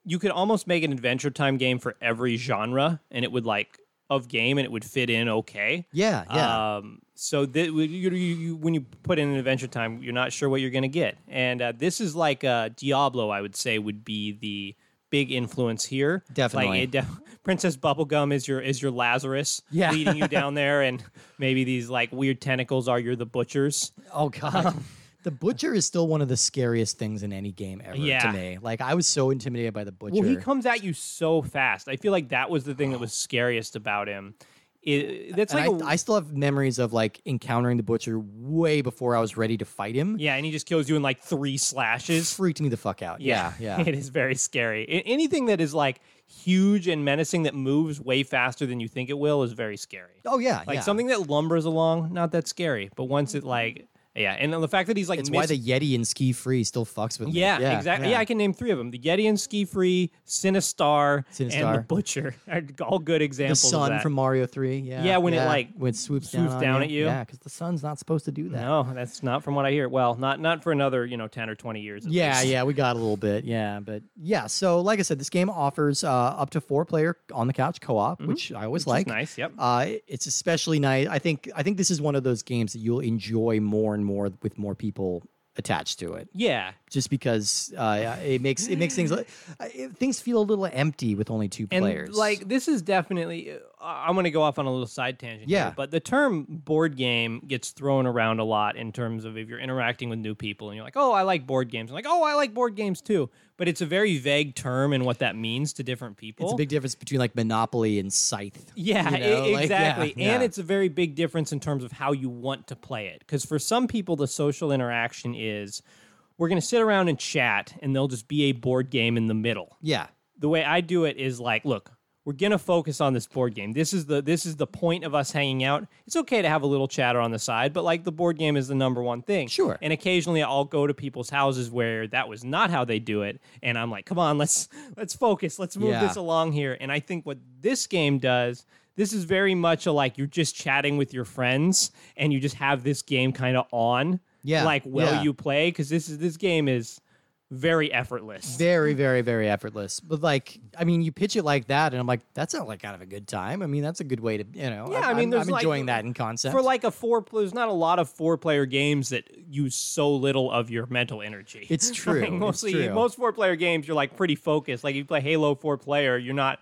you could almost make an adventure time game for every genre and it would like of game and it would fit in okay.
Yeah, yeah.
Um, so that you, you, you, when you put in an adventure time, you're not sure what you're going to get, and uh, this is like uh, Diablo. I would say would be the big influence here.
Definitely.
like def- Princess Bubblegum is your is your Lazarus,
Yeah.
leading you down there, and maybe these like weird tentacles are your the butchers.
Oh god. Um, the butcher is still one of the scariest things in any game ever
Yeah.
to me. Like I was so intimidated by the butcher.
Well, he comes at you so fast. I feel like that was the thing that was scariest about him. It, that's
and
like
I,
a-
I still have memories of like encountering the butcher way before I was ready to fight him.
yeah, and he just kills you in like three slashes.
Freaked me the fuck out. Yeah, yeah.
it is very scary. Anything that is like huge and menacing that moves way faster than you think it will is very scary.
oh yeah,
Like
yeah.
something that lumbers along, not that scary. But once it like, yeah, and the fact that he's like,
It's
mis-
why the Yeti and Ski Free still fucks with me.
yeah, exactly. Yeah. I can name three of them: the Yeti and Ski Free, Sinistar, and the Butcher. Are all good
The
examples. of
sun
that.
from Mario Three. Yeah,
Yeah, when it, like,
when it swoops,
swoops
down,
down
on
at you.
Yeah, because the sun's not supposed to do that.
No, that's not from what I hear. Well, not not for another you know ten or twenty years. at
Yeah,
least.
yeah, we got a little bit. Yeah, but yeah. So, like I said, this game offers uh, up to four player on the couch co op, which I always
Mm-hmm. Which is
like.
nice. Yep.
Uh, it's especially nice. I think. I think this is one of those games that you'll enjoy more and more with more people attached to it.
yeah,
Just because uh, it makes it makes things like things feel a little empty with only two
and
players.
like this is definitely. I'm going to go off on a little side tangent.
Yeah.
here, but the term board game gets thrown around a lot in terms of if you're interacting with new people and you're like, oh, I like board games. I'm like, oh, I like board games too. But it's a very vague term and what that means to different people.
it's a big difference between like Monopoly and Scythe.
Yeah,
you know? Like,
exactly.
yeah,
And
yeah.
it's a very big difference in terms of how you want to play it. Because for some people, the social interaction is we're going to sit around and chat, and there'll just be a board game in the middle.
yeah.
The way I do it is like, look, we're to focus on this board game. This is the this is the point of us hanging out. It's okay to have a little chatter on the side, but like the board game is the number one thing.
Sure.
And occasionally I'll go to people's houses where that was not how they do it, and I'm like, come on, let's let's focus, let's move
Yeah.
this along here. And I think what this game does this is very much a like you're just chatting with your friends and you just have this game kind of on.
Yeah,
Like while
yeah.
you play because this is this game is very effortless.
Very, very, very effortless. But like, I mean, you pitch it like that, and I'm like, that's not like kind of a good time. I mean, that's a good way to, you know.
Yeah,
I'm,
I mean,
I'm-
there's
I'm
like-
enjoying that in concept.
For like a four, there's not a lot of four player games that use so little of your mental energy.
It's true,
Like,
it's
mostly,
true.
most four player games, you're like pretty focused. Like if you play Halo four player, you're not.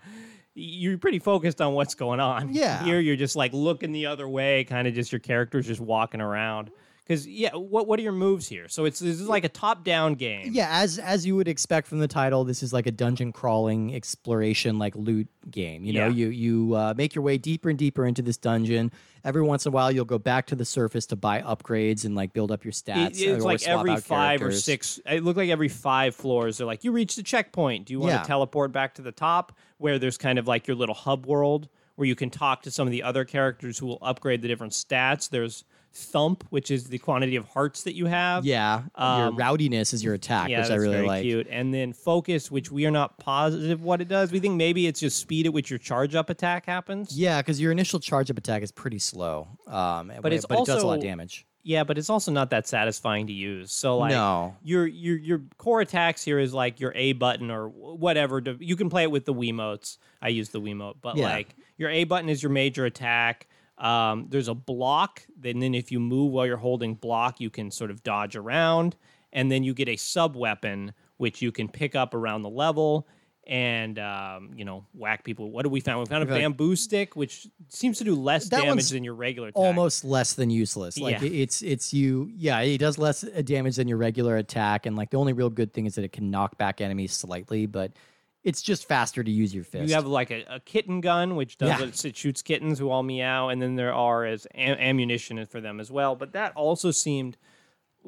You're pretty focused on what's going on.
Yeah.
Here, you're just like looking the other way, kind of just your character's just walking around. Because yeah, what what are your moves here? So it's this is like a top down game.
yeah, as as you would expect from the title, this is like a dungeon crawling exploration, like loot game. You know,
Yeah.
you you uh, make your way deeper and deeper into this dungeon. Every once in a while, you'll go back to the surface to buy upgrades and like build up your
It-
stats.
it's
or
like every five or six. It looked like every five floors. They're like, you reached the checkpoint. Do you want
Yeah.
to teleport back to the top, where there's kind of like your little hub world where you can talk to some of the other characters who will upgrade the different stats. There's Thump, which is the quantity of hearts that you have.
Yeah, your
Um,
rowdiness is your attack,
Yeah,
which
that's
I really like.
cute. And then focus, which we are not positive what it does. We think maybe it's just speed at which your charge up attack happens.
Yeah, because your initial charge up attack is pretty slow. Um, but
it's
but it does a lot of damage.
Yeah, but it's also not that satisfying to use. So like
No.
your your your core attacks here is like your A button or whatever. To, you can play it with the Wiimotes. I use the Wiimote, but
Yeah.
like your A button is your major attack. Um, there's a block, and then if you move while you're holding block, you can sort of dodge around, and then you get a sub weapon which you can pick up around the level and um, you know whack people. What do we found? We found a bamboo stick, which seems to do less damage than your regular attack.
Almost less than useless. Like
Yeah.
it's it's you. Yeah, it does less uh, damage than your regular attack, and like the only real good thing is that it can knock back enemies slightly, but it's just faster to use your fist.
You have like a, a kitten gun, which does
Yeah.
it, it shoots kittens who all meow, and then there are as am- ammunition for them as well. But that also seemed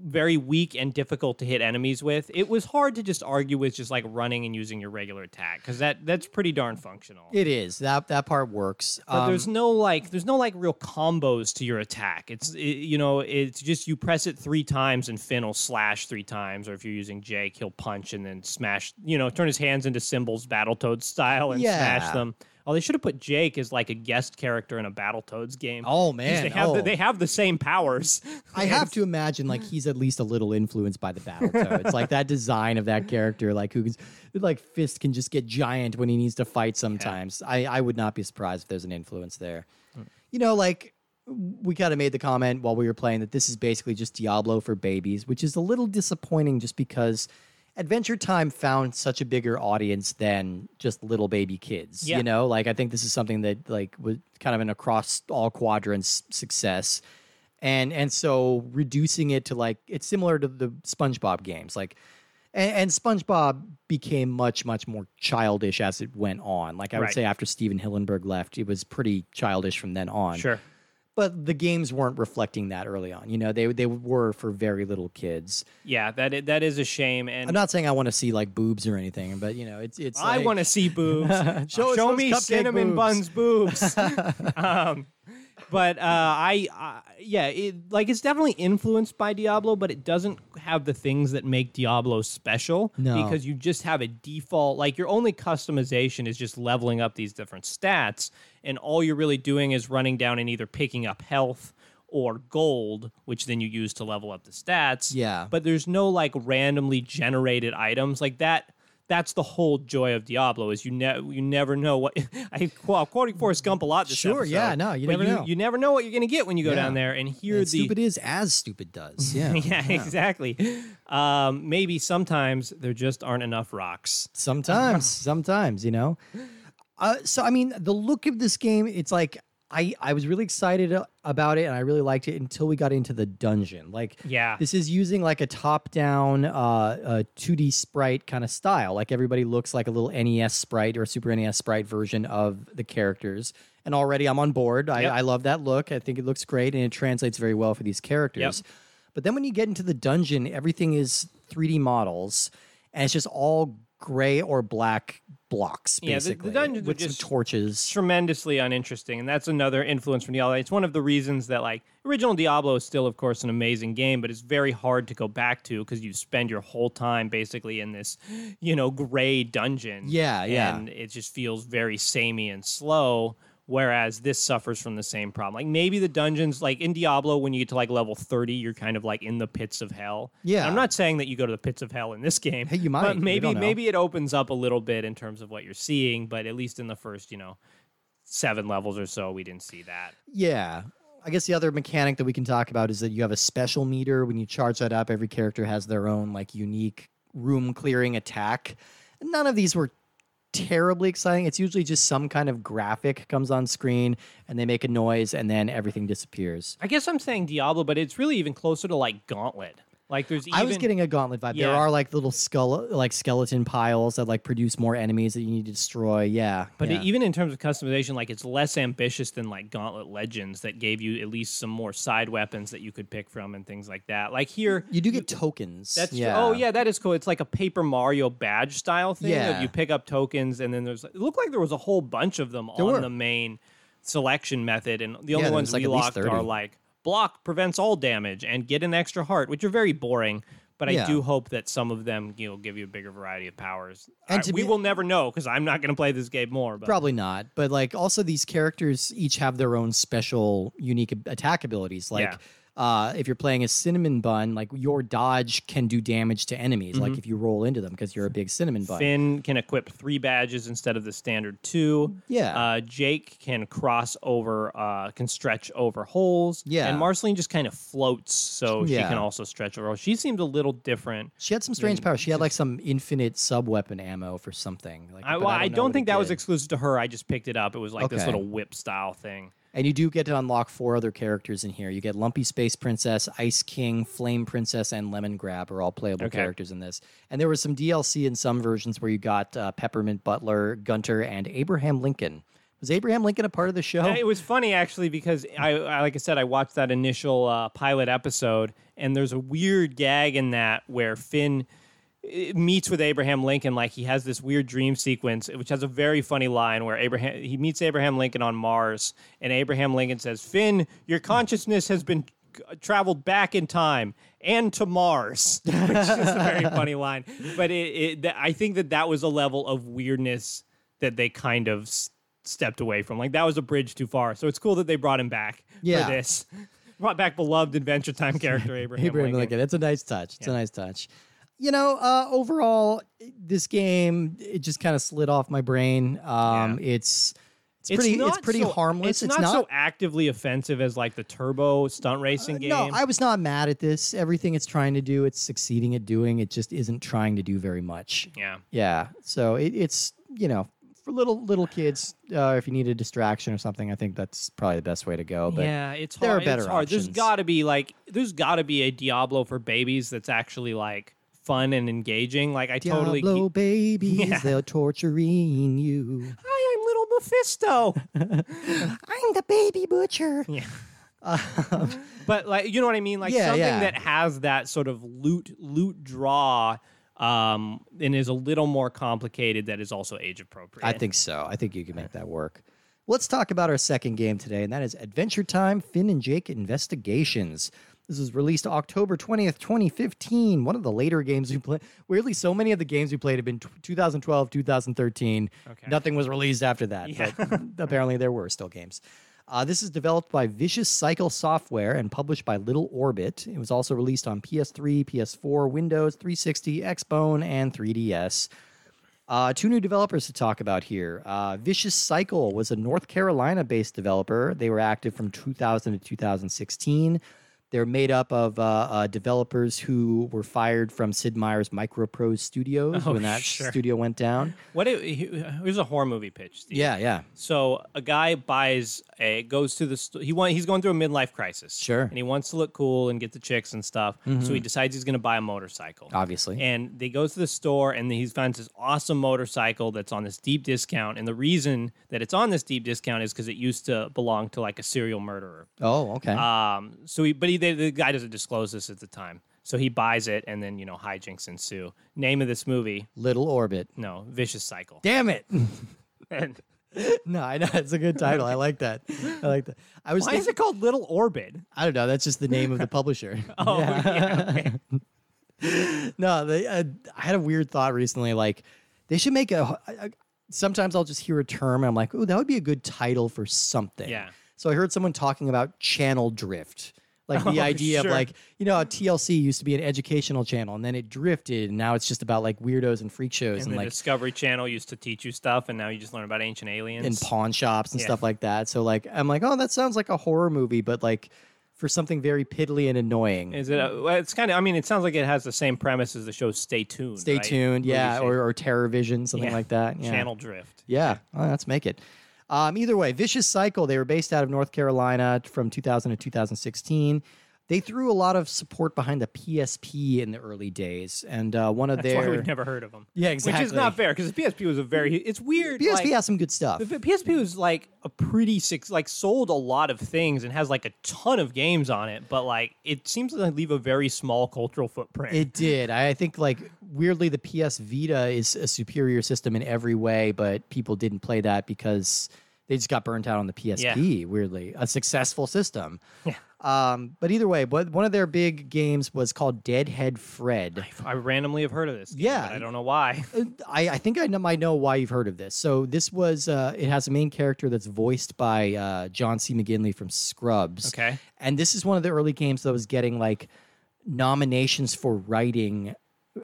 very weak and difficult to hit enemies with. It was hard to just argue with just like running and using your regular attack because that that's pretty darn functional.
it is that that part works.
but
Um,
there's no like there's no like real combos to your attack. It's it, you know it's just you press it three times and Finn will slash three times, or if you're using Jake, he'll punch and then smash. You know, turn his hands into cymbals, Battletoads style, and smash them. Oh, they should have put Jake as like a guest character in a Battletoads game.
Oh man,
they have
oh.
the, they have the same powers.
I have to imagine like he's at least a little influenced by the Battletoads. like that design of that character, like who can like Fist can just get giant when he needs to fight sometimes. I, I would not be surprised if there's an influence there. You know, like we kind of made the comment while we were playing that this is basically just Diablo for babies, which is a little disappointing just because Adventure Time found such a bigger audience than just little baby kids.
Yeah.
You know, like I think this is something that like was kind of an across all quadrants success and and so reducing it to like it's similar to the SpongeBob games, like. And, and SpongeBob became much, much more childish as it went on. Like I would
Right.
say, after Stephen Hillenburg left, it was pretty childish from then on.
Sure.
But the games weren't reflecting that early on. You know, they they were for very little kids.
Yeah, that that is a shame. And
I'm not saying I want to see like boobs or anything, but you know, it's it's.
I
like-
want to see boobs.
Show
Show me cinnamon
boobs.
buns boobs. um, but uh, I, I, yeah, it, like it's definitely influenced by Diablo, but it doesn't have the things that make Diablo special.
No.
because you just have a default. Like your only customization is just leveling up these different stats, and all you're really doing is running down and either picking up health. Or gold, which then you use to level up the stats.
Yeah.
But there's no like randomly generated items like that. That's the whole joy of Diablo is you ne- you never know what I well, I'm quoting Forrest Gump a lot. This
Sure,
episode,
yeah, no, you never
you,
know.
You never know what you're gonna get when you go
Yeah.
down there. And here
And
the
stupid is as stupid does. Yeah.
yeah, exactly. Um, maybe sometimes there just aren't enough rocks.
Sometimes, sometimes, you know. Uh, so I mean, the look of this game, it's like I I was really excited about it and I really liked it until we got into the dungeon. Like,
Yeah.
this is using like a top-down, uh, uh, 2D sprite kind of style. Like everybody looks like a little NES sprite or Super NES sprite version of the characters. And already I'm on board. I,
Yep.
I love that look. I think it looks great and it translates very well for these characters. But then when you get into the dungeon, everything is 3D models, and it's just all gray or black blocks,
Yeah, the- the
basically, with some torches.
tremendously uninteresting, and that's another influence from Diablo. It's one of the reasons that like original Diablo is still, of course, an amazing game, but it's very hard to go back to because you spend your whole time basically in this, you know, gray dungeon.
Yeah, yeah.
and it just feels very samey and slow. Whereas this suffers from the same problem. Like maybe the dungeons, like in Diablo, when you get to like level 30, you're kind of like in the pits of hell.
Yeah.
And I'm not saying that you go to the pits of hell in this game.
Hey, you might.
But maybe maybe it opens up a little bit in terms of what you're seeing, but at least in the first, you know, seven levels or so, we didn't see that.
Yeah. I guess the other mechanic that we can talk about is that you have a special meter. When you charge that up, every character has their own like unique room clearing attack. None of these were terribly exciting. It's usually just some kind of graphic comes on screen and they make a noise and then everything disappears.
I guess I'm saying Diablo, but it's really even closer to like Gauntlet. Like there's even
I was getting a gauntlet vibe. There are like little skull like skeleton piles that like produce more enemies that you need to destroy. Yeah.
But
yeah.
even in terms of customization, like it's less ambitious than like Gauntlet Legends that gave you at least some more side weapons that you could pick from and things like that. Like here,
you do get tokens.
that's true.
yeah.
oh yeah, that is cool. It's like a Paper Mario badge style thing.
Yeah.
You pick up tokens, and then there's it looked like there was a whole bunch of them
There
on
were.
the main selection method, and the only
there
ones
like,
we locked
30.
are like block prevents all damage and get an extra heart, which are very boring. But I do hope that some of them you know give you a bigger variety of powers.
And
I- we
be-
will never know because I'm not going to play this game more. But
Probably not, but like also these characters each have their own special, unique attack abilities. Like,
Yeah.
Uh, if you're playing a cinnamon bun, like your dodge can do damage to enemies.
Mm-hmm.
Like if you roll into them because you're a big cinnamon bun.
Finn can equip three badges instead of the standard two.
Yeah.
Uh, Jake can cross over, uh, can stretch over holes.
Yeah.
And Marceline just kind of floats, so she can also stretch over. She seemed a little different.
she had some strange powers. She had like some infinite sub weapon ammo for something. Like,
I, well, I
know
don't think that was exclusive to her. I just picked it up. It was like this little whip style thing.
And you do get to unlock four other characters in here. You get Lumpy Space Princess, Ice King, Flame Princess, and Lemongrab are all playable
Okay.
characters in this. And there was some DLC in some versions where you got uh, Peppermint Butler, Gunter, and Abraham Lincoln. Was Abraham Lincoln a part of the show?
Yeah, It was funny actually because I, I like I said, I watched that initial uh, pilot episode, and there's a weird gag in that where Finn meets with Abraham Lincoln. Like he has this weird dream sequence, which has a very funny line where Abraham he meets Abraham Lincoln on Mars, and Abraham Lincoln says, "Finn, your consciousness has been." Traveled back in time and to Mars, which is a very funny line. But it, it, I think that that was a level of weirdness that they kind of s- stepped away from. Like that was a bridge too far. So it's cool that they brought him back
Yeah.
for this. Brought back beloved Adventure Time character Abraham,
Abraham
Lincoln.
Lincoln. It's a nice touch. It's a nice touch. You know, uh, overall, this game it just kind of slid off my brain. Um, It's it's, pretty it's
not
pretty
so-
harmless.
It's, not, so actively offensive as like the Turbo stunt racing game.
Uh, No, I was not mad at this. Everything it's trying to do, it's succeeding at doing. It just isn't trying to do very much.
yeah.
Yeah. So it, it's you know for little little kids, uh, if you need a distraction or something, I think that's probably the best way to go. But
yeah, it's
there are
hard.
better
it's hard. There's
options.
got to be like there's got to be a Diablo for babies that's actually like fun and engaging. Like I totally
Diablo babies,
Yeah.
they're torturing you.
Hi, I'm little Mephisto.
I'm the baby butcher.
Yeah. but like you know what I mean? Like
Yeah,
something
yeah.
that has that sort of loot loot draw um and is a little more complicated that is also age appropriate.
I think so. I think you can make that work. Let's talk about our second game today, and that is Adventure Time Finn and Jake Investigations. This was released October 20th, 2015. One of the later games we played. Weirdly, so many of the games we played have been t- 2012, 2013.
Okay.
Nothing was released after that,
Yeah.
but apparently there were still games. Uh, this is developed by Vicious Cycle Software and published by Little Orbit. It was also released on PS3, PS4, Windows 360, Xbone, and 3DS. Uh, two new developers to talk about here. Uh, Vicious Cycle was a North Carolina based developer. They were active from 2000 to 2016. They're made up of uh, uh, developers who were fired from Sid Meier's Microprose Studios
Oh,
when that
sure.
studio went down.
What it, here's a horror movie pitch. Steve.
Yeah, yeah.
So a guy buys a goes to the st- he want he's going through a midlife crisis.
Sure.
And he wants to look cool and get the chicks and stuff. So he decides he's going to buy a motorcycle.
Obviously.
And they goes to the store and he finds this awesome motorcycle that's on this deep discount. And the reason that it's on this deep discount is because it used to belong to like a serial murderer.
Oh, okay.
Um, so he, but he, the, the guy doesn't disclose this at the time. So he buys it, and then you know hijinks ensue. Name of this movie?
Little Orbit.
No, Vicious Cycle.
Damn it.
And
no, I know. It's a good title. I like that. I like that. I was
why
thinking,
is it called Little Orbit?
I don't know. That's just the name of the publisher.
Oh, yeah. okay.
no, they, uh, I had a weird thought recently. Like, they should make a, a- sometimes I'll just hear a term and I'm like, oh, that would be a good title for something.
Yeah.
So I heard someone talking about channel drift. Like the
Oh,
idea
sure.
of like, you know, TLC used to be an educational channel and then it drifted and now it's just about like weirdos and freak shows
And
and,
the
like
Discovery Channel used to teach you stuff, and now you just learn about ancient aliens.
and pawn shops and
Yeah.
stuff like that. So like I'm like, oh, that sounds like a horror movie, but like for something very piddly and annoying.
Is it? Uh, a, it's kind of. I mean, it sounds like it has the same premise as the show Stay Tuned.
Stay
right?
tuned, yeah, or, or Terror Vision, something
Yeah.
like that. Yeah.
Channel Drift.
Yeah, well, let's make it. Um, either way, Vicious Cycle, they were based out of North Carolina from 2000 to 2016. They threw a lot of support behind the PSP in the early days, and uh, one of
That's
their
why we've never heard of them.
yeah, exactly.
Which is not fair because the PSP was a very. It's weird.
PSP
like,
has some good stuff.
the PSP was like a pretty six, like sold a lot of things and has like a ton of games on it, but like it seems to leave a very small cultural footprint.
It did. I think like weirdly the PS Vita is a superior system in every way, but people didn't play that because they just got burnt out on the PSP. Weirdly, a successful system.
Yeah.
Um, but either way, but one of their big games was called Deadhead Fred.
I randomly have heard of this. game,
Yeah.
I don't know why.
Uh, I, I think I know, might know why you've heard of this. So this was uh, it has a main character that's voiced by uh, John C. McGinley from Scrubs.
Okay.
And this is one of the early games that was getting like nominations for writing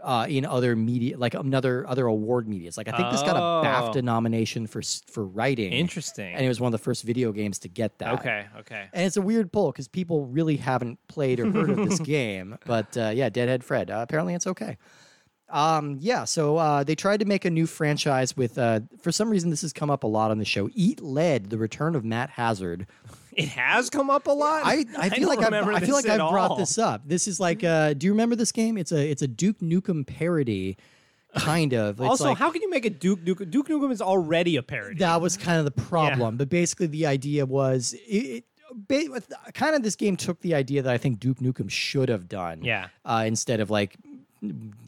uh, in other media, like another other award medias. Like I think this got a
Oh.
BAFTA nomination for for writing.
Interesting.
And it was one of the first video games to get that.
okay. Okay.
And it's a weird pull because people really haven't played or heard of this game. But uh, yeah, Deadhead Fred. Uh, apparently, it's okay. Um, yeah, so uh, they tried to make a new franchise with. Uh, for some reason, this has come up a lot on the show. Eat Lead: The Return of Matt Hazard.
It has come up a lot.
I, I feel
don't
like I've, I feel like I've brought
all.
this up. This is like, uh, do you remember this game? It's a it's a Duke Nukem parody, kind of. It's
also,
like,
how can you make a Duke Nukem? Duke Nukem is already a parody.
that was kind of the problem. But basically, the idea was it, it kind of this game took the idea that I think Duke Nukem should have done.
Yeah.
Uh, instead of like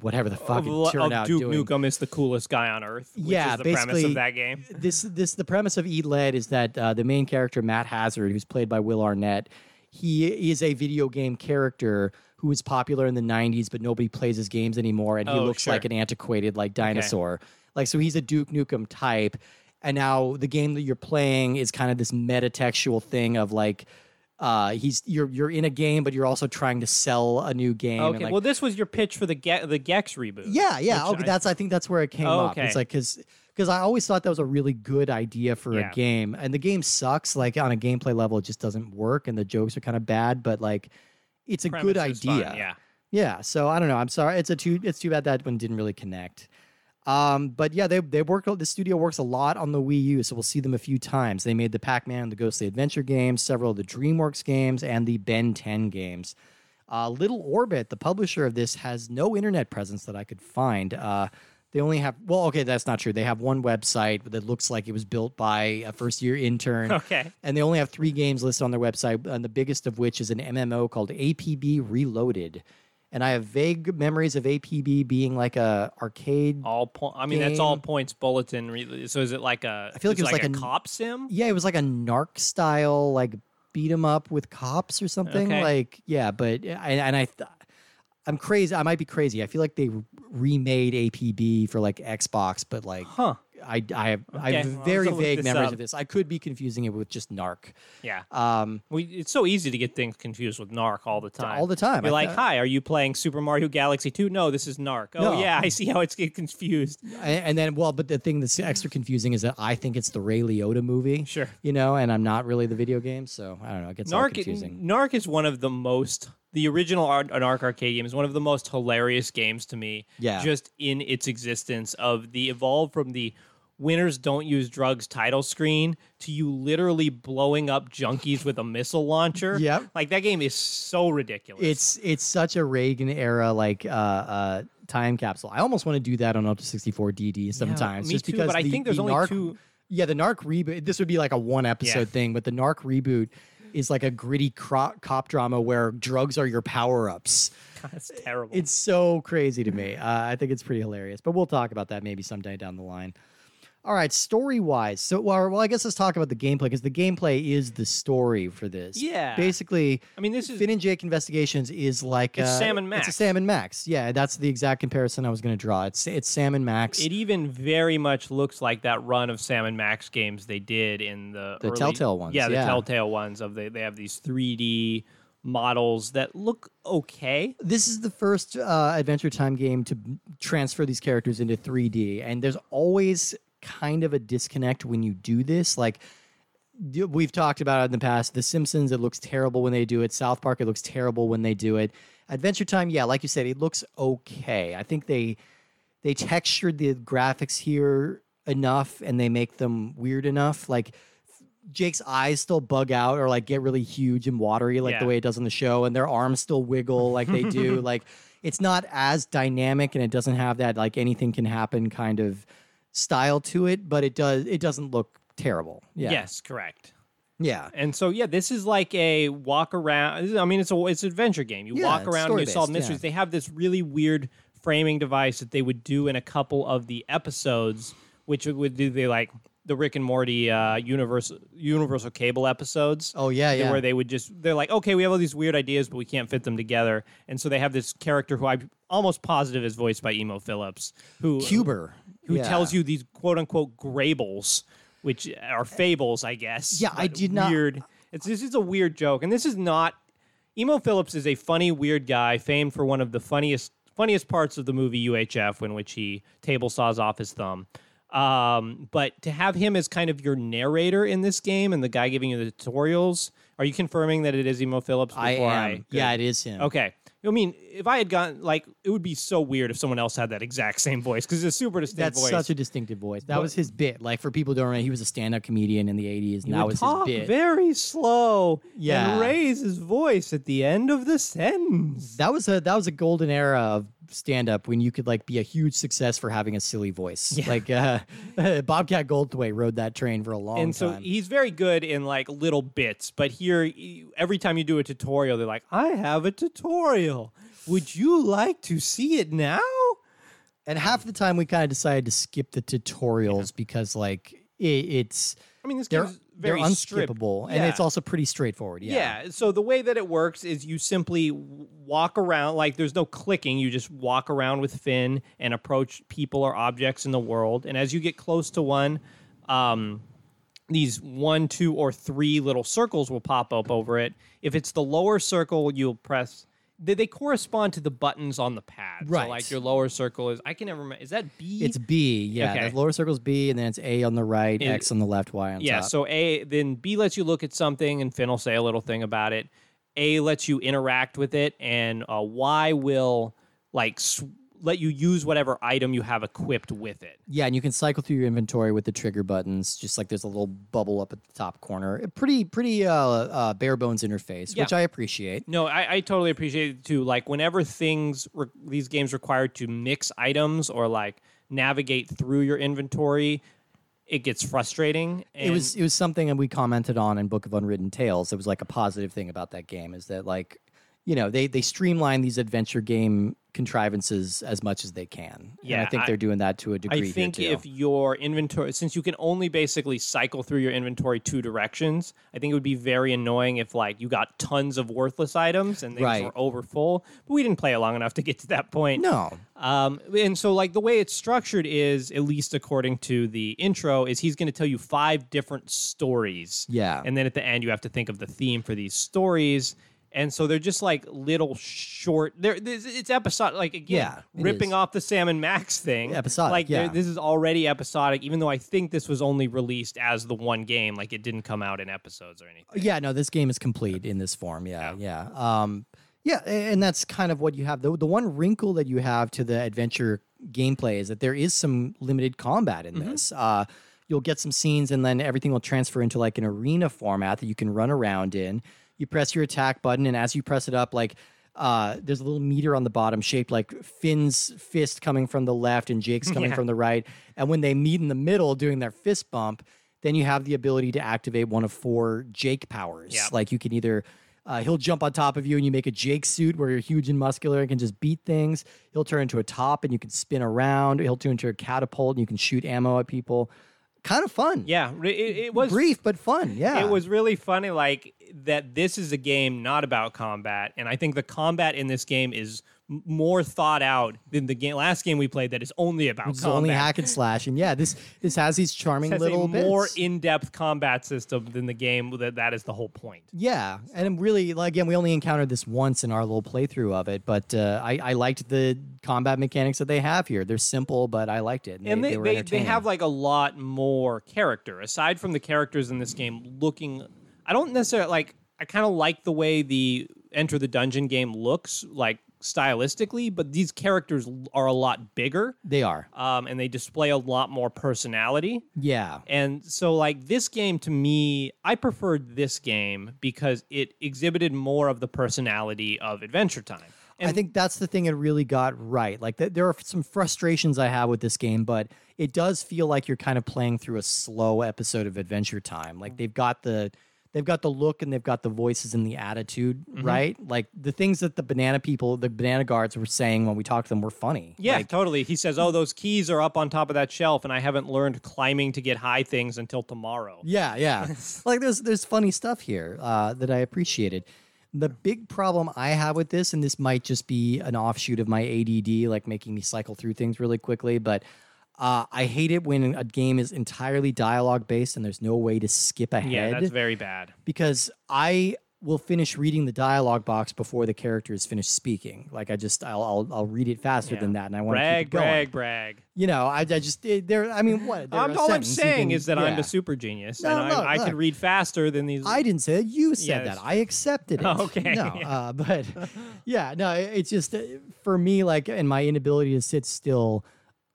whatever the fuck
of,
it turned
of
out
Duke
doing.
Nukem is the coolest guy on earth. Which
Yeah,
is the premise
basically-
of that game.
this this the premise of Eat Lead is that uh, the main character Matt Hazard, who's played by Will Arnett, he is a video game character who was popular in the '90s, but nobody plays his games anymore, and he
Oh,
looks
sure.
like an antiquated like dinosaur. Like so, he's a Duke Nukem type, and now the game that you're playing is kind of this metatextual thing of like. Uh, he's you're you're in a game, but you're also trying to sell a new game.
Okay,
like,
well, this was your pitch for the Ge- the Gex reboot.
yeah, yeah. Okay,
I-
that's I think that's where it came
Oh,
up.
okay.
It's like because because I always thought that was a really good idea for
Yeah.
a game, and the game sucks. Like on a gameplay level, it just doesn't work, and the jokes are kind of bad. But like, it's a good
Premise is fun,
idea.
Yeah.
Yeah. So I don't know. I'm sorry. It's a too. It's too bad that one didn't really connect. Um, but yeah, they they work. The studio works a lot on the Wii U, so we'll see them a few times. They made the Pac-Man and the Ghostly Adventure games, several of the DreamWorks games, and the Ben 10 games. Uh, Little Orbit, the publisher of this, has no internet presence that I could find. Uh, they only have well, okay, that's not true. They have one website that looks like it was built by a first-year intern.
Okay.
And they only have three games listed on their website, and the biggest of which is an MMO called APB Reloaded. And I have vague memories of APB being like a arcade.
All point. I mean, that's all points bulletin. Re- so is it like a?
I feel like it was
like,
like
a
a-
cop sim.
Yeah, it was like a narc style, like beat 'em up with cops or something.
Okay.
Like yeah, but and, and I, th- I'm crazy. I might be crazy. I feel like they remade APB for like Xbox, but like
Huh.
I I have, I
Okay,
have
well,
very vague memories
up.
of this. I could be confusing it with just narc.
Yeah.
Um,
We, it's so easy to get things confused with Narc all the time.
all the time.
You're
I
like, hi, are you playing Super Mario Galaxy 2? No, this is Narc. Oh,
No.
yeah, I see how it's get confused.
And, and then, well, but the thing that's extra confusing is that I think it's the Ray Liotta movie.
Sure.
You know, and I'm not really the video game, so I don't know. It gets
Narc,
confusing.
Narc is one of the most, the original Ar- Narc arcade game is one of the most hilarious games to me.
Yeah.
Just in its existence of the evolved from the winners don't use drugs title screen to you literally blowing up junkies with a missile launcher.
Yep.
Like that game is so ridiculous.
It's it's such a Reagan era like uh, uh, time capsule. I almost want to do that on Ultra 64 DD sometimes,
me
just
too,
because.
but I think there's
the
only
narc,
two-
Yeah, the Narc reboot. This would be like a one episode
Yeah.
thing, but the Narc reboot is like a gritty cro- cop drama where drugs are your power ups.
That's terrible.
It's so crazy to me. Uh, I think it's pretty hilarious, but we'll talk about that maybe someday down the line. All right, story wise. So, well, well, I guess let's talk about the gameplay because the gameplay is the story for this.
Yeah.
Basically,
I mean, this is
Finn and Jake Investigations is like
It's
uh,
Sam and
It's a
Max.
Sam and Max. Yeah, that's the exact comparison I was going to draw. It's it's Sam and Max.
It even very much looks like that run of Sam and Max games they did in the
The
early-
Telltale ones,
Yeah, the
yeah.
Telltale ones of they they have these 3D models that look okay.
this is the first uh, Adventure Time game to transfer these characters into 3D, and there's always kind of a disconnect when you do this. Like we've talked about it in the past, The Simpsons, it looks terrible when they do it. South Park, it looks terrible when they do it. Adventure Time, yeah, like you said, it looks okay. I think they they textured the graphics here enough, and they make them weird enough. Like Jake's eyes still bug out or like get really huge and watery like the way it does on the show, and their arms still wiggle like they do. like it's not as dynamic and it doesn't have that like anything can happen kind of style to it, but it does it doesn't look terrible. Yeah.
Yes, correct.
Yeah.
And so yeah, this is like a walk around. I mean, it's a it's an adventure game. You
Yeah,
walk around and you solve mysteries.
yeah.
They have this really weird framing device that they would do in a couple of the episodes, which would do the like the Rick and Morty uh, universal universal cable episodes.
Oh yeah, yeah.
Where they would just they're like, okay, we have all these weird ideas, but we can't fit them together. And so they have this character who I'm almost positive is voiced by Emo Philips, who
Cuber.
Who
Yeah.
tells you these quote unquote grables, which are fables, I guess.
Yeah, I did not-
Weird. It's this is a weird joke, and this is not. Emo Philips is a funny, weird guy, famed for one of the funniest funniest parts of the movie UHF, in which he table saws off his thumb. Um, but to have him as kind of your narrator in this game and the guy giving you the tutorials, are you confirming that it is Emo Philips?
I
before
am. yeah, it is him.
Okay. I mean, if I had gotten like, it would be so weird if someone else had that exact same voice because it's a super distinct
That's
voice.
such a distinctive voice. That was his bit. Like for people who don't know, he was a stand-up comedian in the '80s, and
He
that
would
was his bit.
very slow
Yeah.
and raise his voice at the end of the sentence.
That was a that was a golden era of stand up when you could like be a huge success for having a silly voice. Like uh, Bobcat Goldthwait rode that train for a long
and so he's very good in like little bits, but here every time you do a tutorial, they're like, "I have a tutorial. Would you like to see it now?"
and half the time we kind of decided to skip the tutorials because like it, it's
I mean, this
they're
game's
they're
very stripped.
unskippable and it's also pretty straightforward. Yeah.
Yeah. So the way that it works is you simply walk around, like there's no clicking. You just walk around with Finn and approach people or objects in the world. And as you get close to one, um, these one, two, or three little circles will pop up over it. If it's the lower circle, you'll press. They, they correspond to the buttons on the pad.
Right.
So like your lower circle is. I can never remember. Is that B?
It's B, yeah.
Okay.
The lower circle's B, and then it's A on the right,
And-
X on the left, Y on
Yeah,
top.
Yeah, so A then B lets you look at something and Finn will say a little thing about it. A lets you interact with it and uh, Y will like sw- let you use whatever item you have equipped with it.
Yeah, and you can cycle through your inventory with the trigger buttons, just like there's a little bubble up at the top corner. A pretty, pretty uh, uh, bare bones interface, which I appreciate.
No, I, I totally appreciate it too. Like whenever things re- these games require to mix items or like navigate through your inventory, it gets frustrating. And
it was it was something that we commented on in Book of Unwritten Tales. It was like a positive thing about that game is that like, you know, they they streamline these adventure game contrivances as much as they can. and
Yeah,
I think
I-
they're doing that to a degree.
I think if your inventory, since you can only basically cycle through your inventory two directions, I think it would be very annoying if like you got tons of worthless items and things
Right.
were over full. But we didn't play it long enough to get to that point.
no,
Um, and so like the way it's structured is, at least according to the intro, is he's going to tell you five different stories.
Yeah.
And then at the end, you have to think of the theme for these stories. And so they're just like little short. They're it's episodic. Like again,
Yeah,
ripping
is.
off the Sam and Max thing.
Episodic,
Like
yeah.
this is already episodic. Even though I think this was only released as the one game. Like it didn't come out in episodes or anything.
Yeah, no, this game is complete in this form. Yeah, yeah. Um, yeah, and that's kind of what you have. The, the one wrinkle that you have to the adventure gameplay is that there is some limited combat in this. Uh, you'll get some scenes, and then everything will transfer into like an arena format that you can run around in. You press your attack button, and as you press it up, like uh, there's a little meter on the bottom shaped like Finn's fist coming from the left and Jake's coming
Yeah.
from the right. And when they meet in the middle doing their fist bump, then you have the ability to activate one of four Jake powers.
Yep.
Like you can either uh, he'll jump on top of you and you make a Jake suit where you're huge and muscular and can just beat things. He'll turn into a top and you can spin around. He'll turn into a catapult and you can shoot ammo at people. Kind of fun.
Yeah, it, it was
brief but fun. Yeah,
It was really funny, like that. This is a game not about combat, and I think the combat in this game is more thought out than the game last game we played that is only about
It's
combat.
only hack and slash, and yeah, this this has these charming
has
little
a more
bits.
in-depth combat system than the game that that is the whole point.
Yeah, and I'm really like, again, we only encountered this once in our little playthrough of it, but uh, I, I liked the combat mechanics that they have here. They're simple, but I liked it.
and they,
were
they, they have like a lot more character aside from the characters in this game looking i don't necessarily like i kind of like the way the enter the dungeon game looks like stylistically but these characters are a lot bigger
they are.
um, and they display a lot more personality
Yeah,
and so like this game to me i preferred this game because it exhibited more of the personality of adventure time And
I think that's the thing it really got right. Like th- there are some frustrations I have with this game, but it does feel like you're kind of playing through a slow episode of Adventure Time. Like they've got the they've got the look and they've got the voices and the attitude,
Mm-hmm.
right? Like the things that the banana people, the banana guards were saying when we talked to them were funny.
Yeah,
Like,
totally. He says, "Oh, those keys are up on top of that shelf, and I haven't learned climbing to get high things until tomorrow."
Yeah, yeah. like there's there's funny stuff here uh, that I appreciated. The big problem I have with this, and this might just be an offshoot of my ADD, like making me cycle through things really quickly, but uh, I hate it when a game is entirely dialogue based and there's no way to skip ahead
Yeah, that's very bad.
because I will finish reading the dialogue box before the character is finished speaking. Like I just I'll I'll, I'll read it faster
Yeah.
than that, and I want to
Brag,
keep
brag, brag.
You know, I, I just it- there. I mean, what?
I'm, all I'm saying
can-
is that I'm a super genius,
No,
and
no,
I, I can read faster than these.
I didn't say that. You said
Yeah,
that. I accepted it.
Okay,
No,
yeah.
uh, but yeah, no. it- It's just uh, for me, like, and my inability to sit still.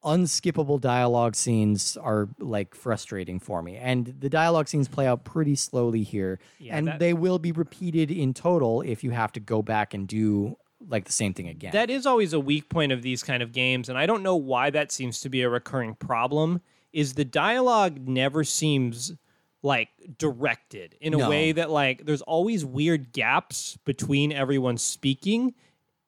Unskippable dialogue scenes are like frustrating for me, and the dialogue scenes play out pretty slowly here,
Yeah,
and
that-
they will be repeated in total if you have to go back and do like the same thing again.
that is always a weak point of these kind of games, and I don't know why that seems to be a recurring problem. Is the dialogue never seems like directed in a
No.
way that like there's always weird gaps between everyone speaking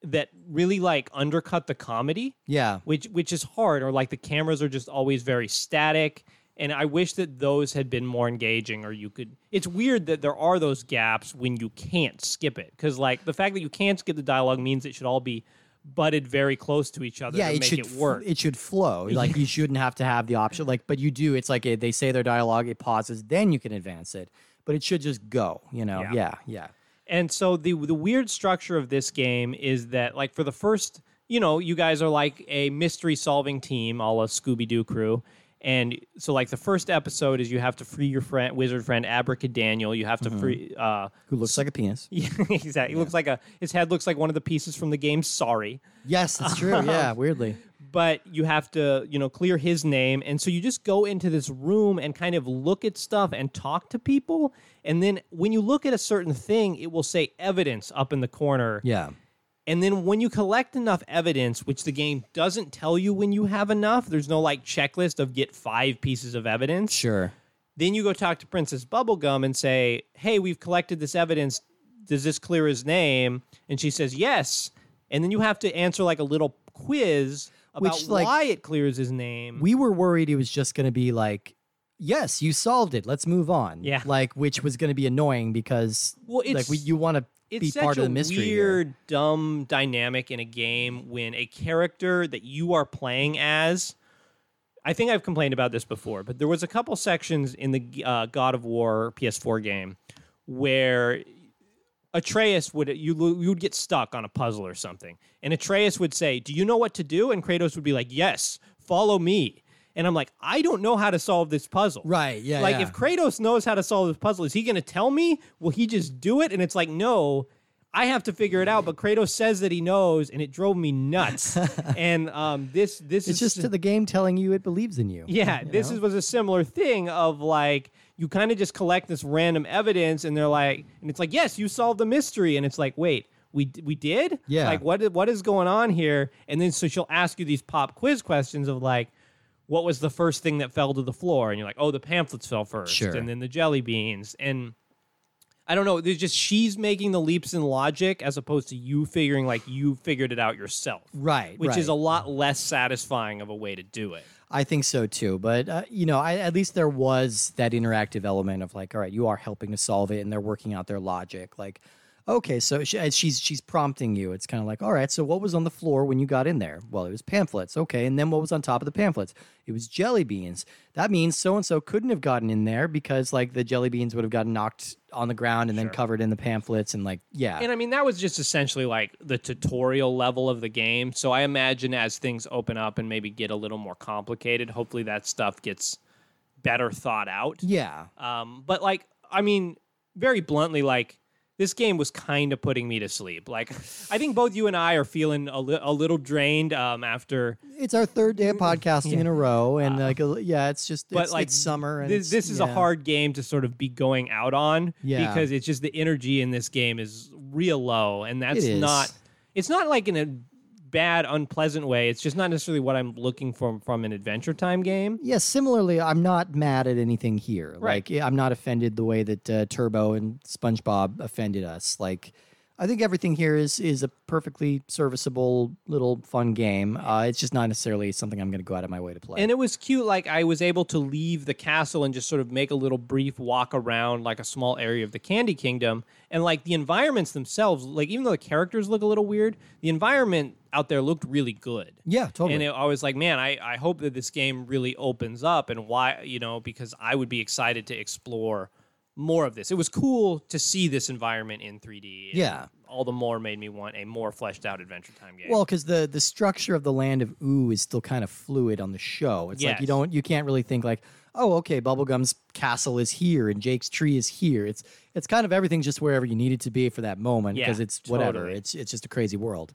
that really like undercut the comedy.
yeah,
which which is hard or like the cameras are just always very static and i wish that those had been more engaging or you could it's weird that there are those gaps when you can't skip it because like the fact that you can't skip the dialogue means it should all be butted very close to each other
yeah,
to
it
make
should
it work
it should flow. Like you shouldn't have to have the option. Like, but you do. It's like eh, they say their dialogue, it pauses, then you can advance it. But it should just go. You know?
Yeah.
Yeah, yeah.
And so the the weird structure of this game is that like for the first, you know, you guys are like a mystery solving team, all a Scooby Doo crew. And so like the first episode is you have to free your friend wizard friend Abracadaniel. You have to free uh
Who looks like a penis?
Yeah, exactly. He looks like a his head looks like one of the pieces from the game Sorry.
Yes, that's true. yeah, weirdly.
But you have to, you know, clear his name. And so you just go into this room and kind of look at stuff and talk to people. And then when you look at a certain thing, it will say evidence up in the corner.
Yeah.
And then when you collect enough evidence, which the game doesn't tell you when you have enough, there's no like checklist of get five pieces of evidence.
Sure.
Then you go talk to Princess Bubblegum and say, Hey, we've collected this evidence. Does this clear his name? And she says, Yes. And then you have to answer like a little quiz about
Which, like,
why it clears his name.
We were worried it was just going to be like, yes, you solved it. Let's move on.
Yeah.
Like, which was going to be annoying because,
Well,
like,
it's-
we, you want to be
it's
part of the
a
mystery. here.
weird, dumb dynamic in a game when a character that you are playing as. I think I've complained about this before, but there was a couple sections in the uh, God of War PS4 game where Atreus would you you would get stuck on a puzzle or something, and Atreus would say, "Do you know what to do?" And Kratos would be like, "Yes, follow me." And I'm like, I don't know how to solve this puzzle.
Right. Yeah.
like
yeah.
if Kratos knows how to solve this puzzle, is he going to tell me? Will he just do it? And it's like, no, I have to figure it out. But Kratos says that he knows, and it drove me nuts. and um, this this
it's
is
just to the game telling you it believes in you.
yeah,
you
this is, was a similar thing of like you kind of just collect this random evidence, and they're like, and it's like, yes, you solved the mystery, and it's like, wait. We, we did
Yeah.
like what what is going on here and then so she'll ask you these pop quiz questions of like what was the first thing that fell to the floor and you're like oh the pamphlets fell first
Sure.
and then the jelly beans and I don't know. There's just she's making the leaps in logic as opposed to you figuring like you figured it out yourself,
Right.
which
right.
is a lot less satisfying of a way to do it.
I think so too. But uh, you know, I, at least there was that interactive element of like, all right, you are helping to solve it, and they're working out their logic. Like, okay, so she, she's she's prompting you. It's kind of like, all right, so what was on the floor when you got in there? Well, it was pamphlets. Okay, and then what was on top of the pamphlets? It was jelly beans. That means so and so couldn't have gotten in there because like the jelly beans would have gotten knocked on the ground and then covered in the pamphlets and like yeah.
And I mean, that was just essentially like the tutorial level of the game. So I imagine as things open up and maybe get a little more complicated, hopefully that stuff gets better thought out.
yeah.
Um, but like, I mean, very bluntly, like this game was kind of putting me to sleep. Like, I think both you and I are feeling a, li- a little drained um, after.
It's our third day of podcasting in a row, and like, yeah, it's just
But
it's,
like
it's summer. And
this, this is a hard game to sort of be going out on
Yeah.
because it's just the energy in this game is real low, and that's
It
not. It's not like in a bad, unpleasant way. It's just not necessarily what I'm looking for from an Adventure Time game.
Yeah, similarly, I'm not mad at anything here.
Right.
Like, I'm not offended the way that uh, Turbo and SpongeBob offended us. Like, I think everything here is is a perfectly serviceable little fun game. Uh, it's just not necessarily something I'm going to go out of my way to play.
And it was cute. Like I was able to leave the castle and just sort of make a little brief walk around like a small area of the Candy Kingdom. And like the environments themselves, like even though the characters look a little weird, the environment out there looked really good.
yeah, totally.
And it, I was like, man, I, I hope that this game really opens up and why, you know, because I would be excited to explore more of this. It was cool to see this environment in 3D.
Yeah.
All the more made me want a more fleshed out Adventure Time game.
Well, because the the structure of the land of Ooo is still kind of fluid on the show. It's like you don't you can't really think like, oh, okay, Bubblegum's castle is here and Jake's tree is here. It's it's kind of everything just wherever you need it to be for that moment because
Yeah,
it's whatever.
totally.
It's it's just a crazy world.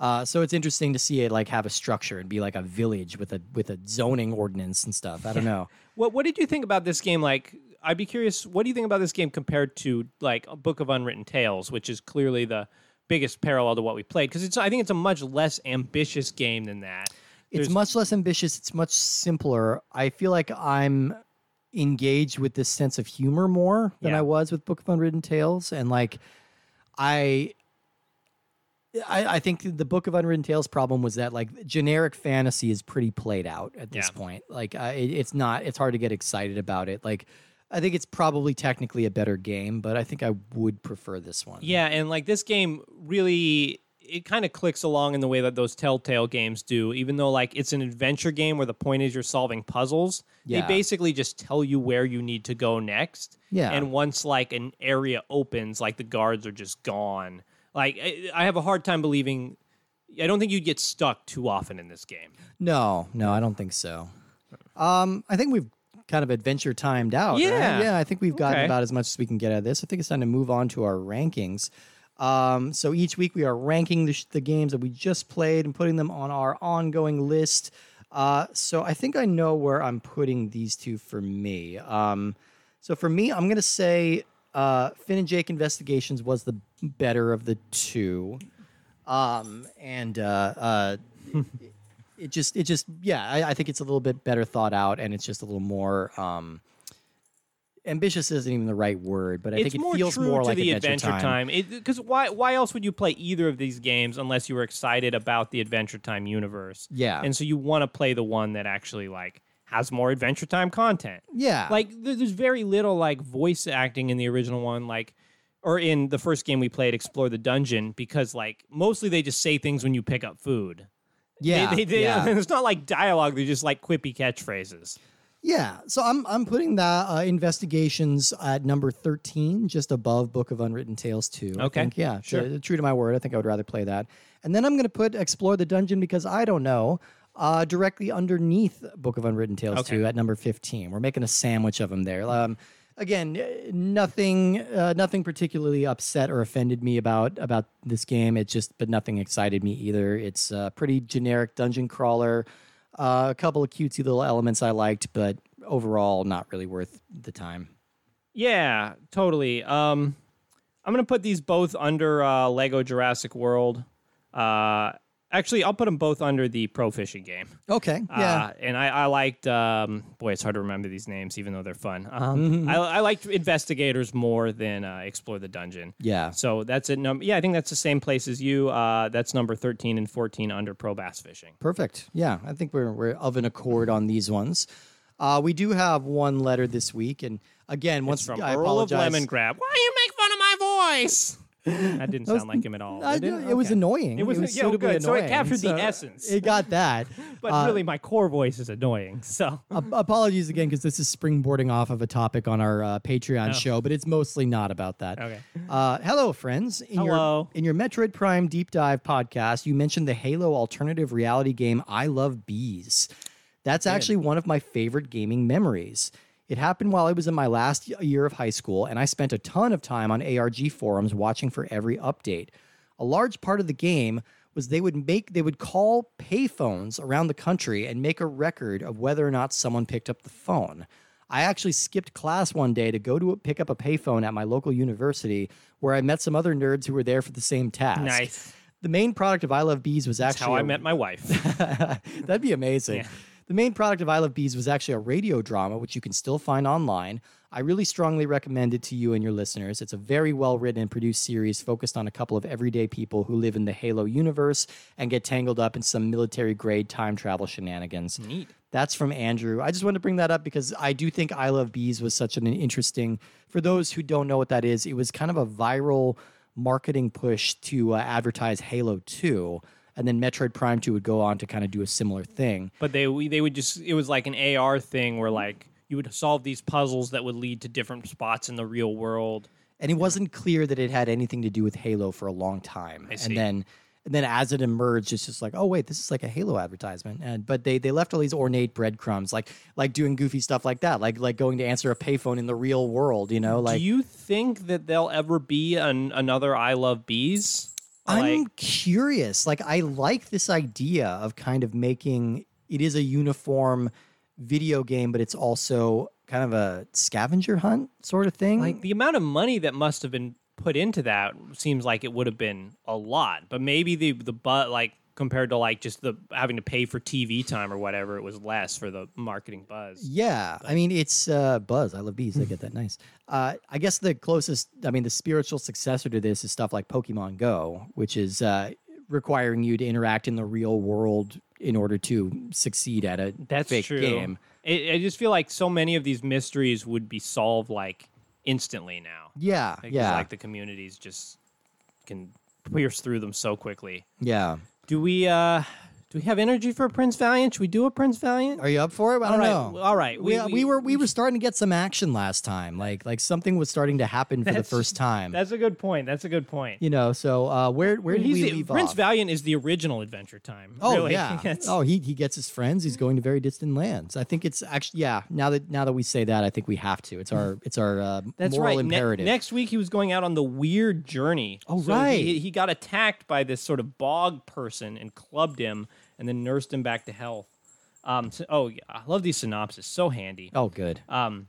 Uh, so it's interesting to see it like have a structure and be like a village with a with a zoning ordinance and stuff. I don't know.
What What did you think about this game? Like, I'd be curious. What do you think about this game compared to like a Book of Unwritten Tales, which is clearly the biggest parallel to what we played? Because it's I think it's a much less ambitious game than that.
It's much less ambitious. It's much simpler. I feel like I'm engaged with this sense of humor more than
Yeah.
I was with Book of Unwritten Tales, and like I. I, I think the Book of Unwritten Tales problem was that like generic fantasy is pretty played out at this
Yeah.
point. Like uh, it, it's not. It's hard to get excited about it. Like I think it's probably technically a better game, but I think I would prefer this one.
Yeah, and like this game really it kind of clicks along in the way that those Telltale games do, even though like it's an adventure game where the point is you're solving puzzles.
Yeah.
They basically just tell you where you need to go next.
Yeah.
And once like an area opens, like the guards are just gone. Like I, I have a hard time believing I don't think you'd get stuck too often in this game.
No, no, I don't think so. Um, I think we've kind of adventure timed out. right?
Yeah.
yeah. I think we've gotten
Okay.
about as much as we can get out of this. I think it's time to move on to our rankings. Um, so each week we are ranking the, sh- the games that we just played and putting them on our ongoing list. Uh, so I think I know where I'm putting these two for me. Um, so for me, I'm gonna say uh, Finn and Jake Investigations was the better of the two. Um, and uh, uh, it just it just yeah I, I think it's a little bit better thought out and it's just a little more um ambitious isn't even the right word but i
it's
think it
more
feels more like
the
adventure, time,
Because why why else would you play either of these games unless you were excited about the Adventure Time universe?
Yeah.
And so you want to play the one that actually like has more Adventure Time content.
yeah
Like there's very little like voice acting in the original one, like or in the first game we played, Explore the Dungeon, because like mostly they just say things when you pick up food.
Yeah
they, they,
yeah.
it's not like dialogue; they're just like quippy catchphrases.
yeah so i'm i'm putting that uh, investigations at number 13 just above book of unwritten tales 2 I
Okay.
think. yeah
Sure.
true, true to my word i think i would rather play that and then i'm going to put explore the dungeon because i don't know uh, directly underneath Book of Unwritten Tales
Okay.
2 at number 15. We're making a sandwich of them there. Um, again, uh, nothing, uh, nothing particularly upset or offended me about about this game. It just, but nothing excited me either. It's a pretty generic dungeon crawler. Uh, a couple of cutesy little elements I liked, but overall, not really worth the time.
Yeah, totally. Um, I'm gonna put these both under uh, Lego Jurassic World. Uh, Actually, I'll put them both under the pro fishing game.
Okay. Yeah.
Uh, and I, I liked, um, boy, it's hard to remember these names, even though they're fun. Um,
Mm-hmm.
I, I liked investigators more than uh, explore the dungeon.
yeah.
So that's it. Num- yeah, I think that's the same place as you. Uh, that's number 13 and 14 under pro bass fishing.
Perfect. Yeah, I think we're we're of an accord on these ones. Uh, we do have one letter this week, and again, once
From
I
Earl of
apologize.
Lemongrab. Why you make fun of my voice? That didn't sound like him at all.
I
did
know, it was
Okay.
annoying.
It was, yeah,
suitably
good. So it
annoying.
captured
So
the essence.
It got that.
but
Uh,
really, my core voice is annoying. So
ap- apologies again because this is springboarding off of a topic on our uh, Patreon show, but it's mostly not about that.
Oh. Okay.
Uh, hello, friends. In
Hello.
Your, in your Metroid Prime Deep Dive podcast, you mentioned the Halo alternative reality game I Love Bees. That's actually one of my favorite gaming memories. It happened while I was in my last year of high school, and I spent a ton of time on ARG forums watching for every update. A large part of the game was they would make they would call payphones around the country and make a record of whether or not someone picked up the phone. I actually skipped class one day to go to pick up a payphone at my local university where I met some other nerds who were there for the same task.
nice.
The main product of I Love Bees was
That's
actually
how I
a-
met my wife.
That'd be amazing. The main product of I Love Bees was actually a radio drama, which you can still find online. I really strongly recommend it to you and your listeners. It's a very well written and produced series focused on a couple of everyday people who live in the Halo universe and get tangled up in some military grade time travel shenanigans.
Neat.
That's from Andrew. I just wanted to bring that up because I do think I Love Bees was such an interesting, for those who don't know what that is, it was kind of a viral marketing push to uh, advertise Halo 2. And then Metroid Prime 2 would go on to kind of do a similar thing.
But they they would just it was like an AR thing where like you would solve these puzzles that would lead to different spots in the real world.
And it wasn't clear that it had anything to do with Halo for a long time.
see.
And then and then as it emerged, it's just like, oh wait, this is like a Halo advertisement. And but they they left all these ornate breadcrumbs, like like doing goofy stuff like that, like like going to answer a payphone in the real world, you know, like
Do you think that there'll ever be an, another I Love Bees?
I'm
Like,
curious. Like, I like this idea of kind of making it is a uniform video game, but it's also kind of a scavenger hunt sort of thing.
like the amount of money that must have been put into that seems like it would have been a lot. But maybe the the but like compared to like just the having to pay for TV time or whatever, it was less for the marketing buzz.
yeah, I mean, it's uh, Buzz. I love bees. I get that nice. Uh, I guess the closest, I mean, the spiritual successor to this is stuff like Pokemon Go, which is uh, requiring you to interact in the real world in order to succeed at a
That's
fake
true.
game.
I, I just feel like so many of these mysteries would be solved like instantly now.
Yeah, yeah,
Like the communities just can pierce through them so quickly.
yeah.
Do we uh do we have energy for a Prince Valiant? Should we do a Prince Valiant?
Are you up for it? I
All
don't
right,
know.
all right.
We,
We-
we,
we-
were we were starting to get some action last time. Like like something was starting to happen for the
That's-
first time.
That's a good point. That's a good point.
You know, so uh, where where did
He's
we
the-
leave
Prince
off?
Valiant is the original Adventure Time.
Oh
really.
yeah.
That's-
Oh, he he gets his friends. He's going to very distant lands. I think it's actually yeah. Now that now that we say that, I think we have to. It's our it's our uh,
That's
moral
right. Ne-
imperative.
next week he was going out on the weird journey.
Oh, right.
He, he got attacked by this sort of bog person and clubbed him, and then nursed him back to health. Um. So, oh, yeah, I love these synopses. So handy.
oh, good.
Um,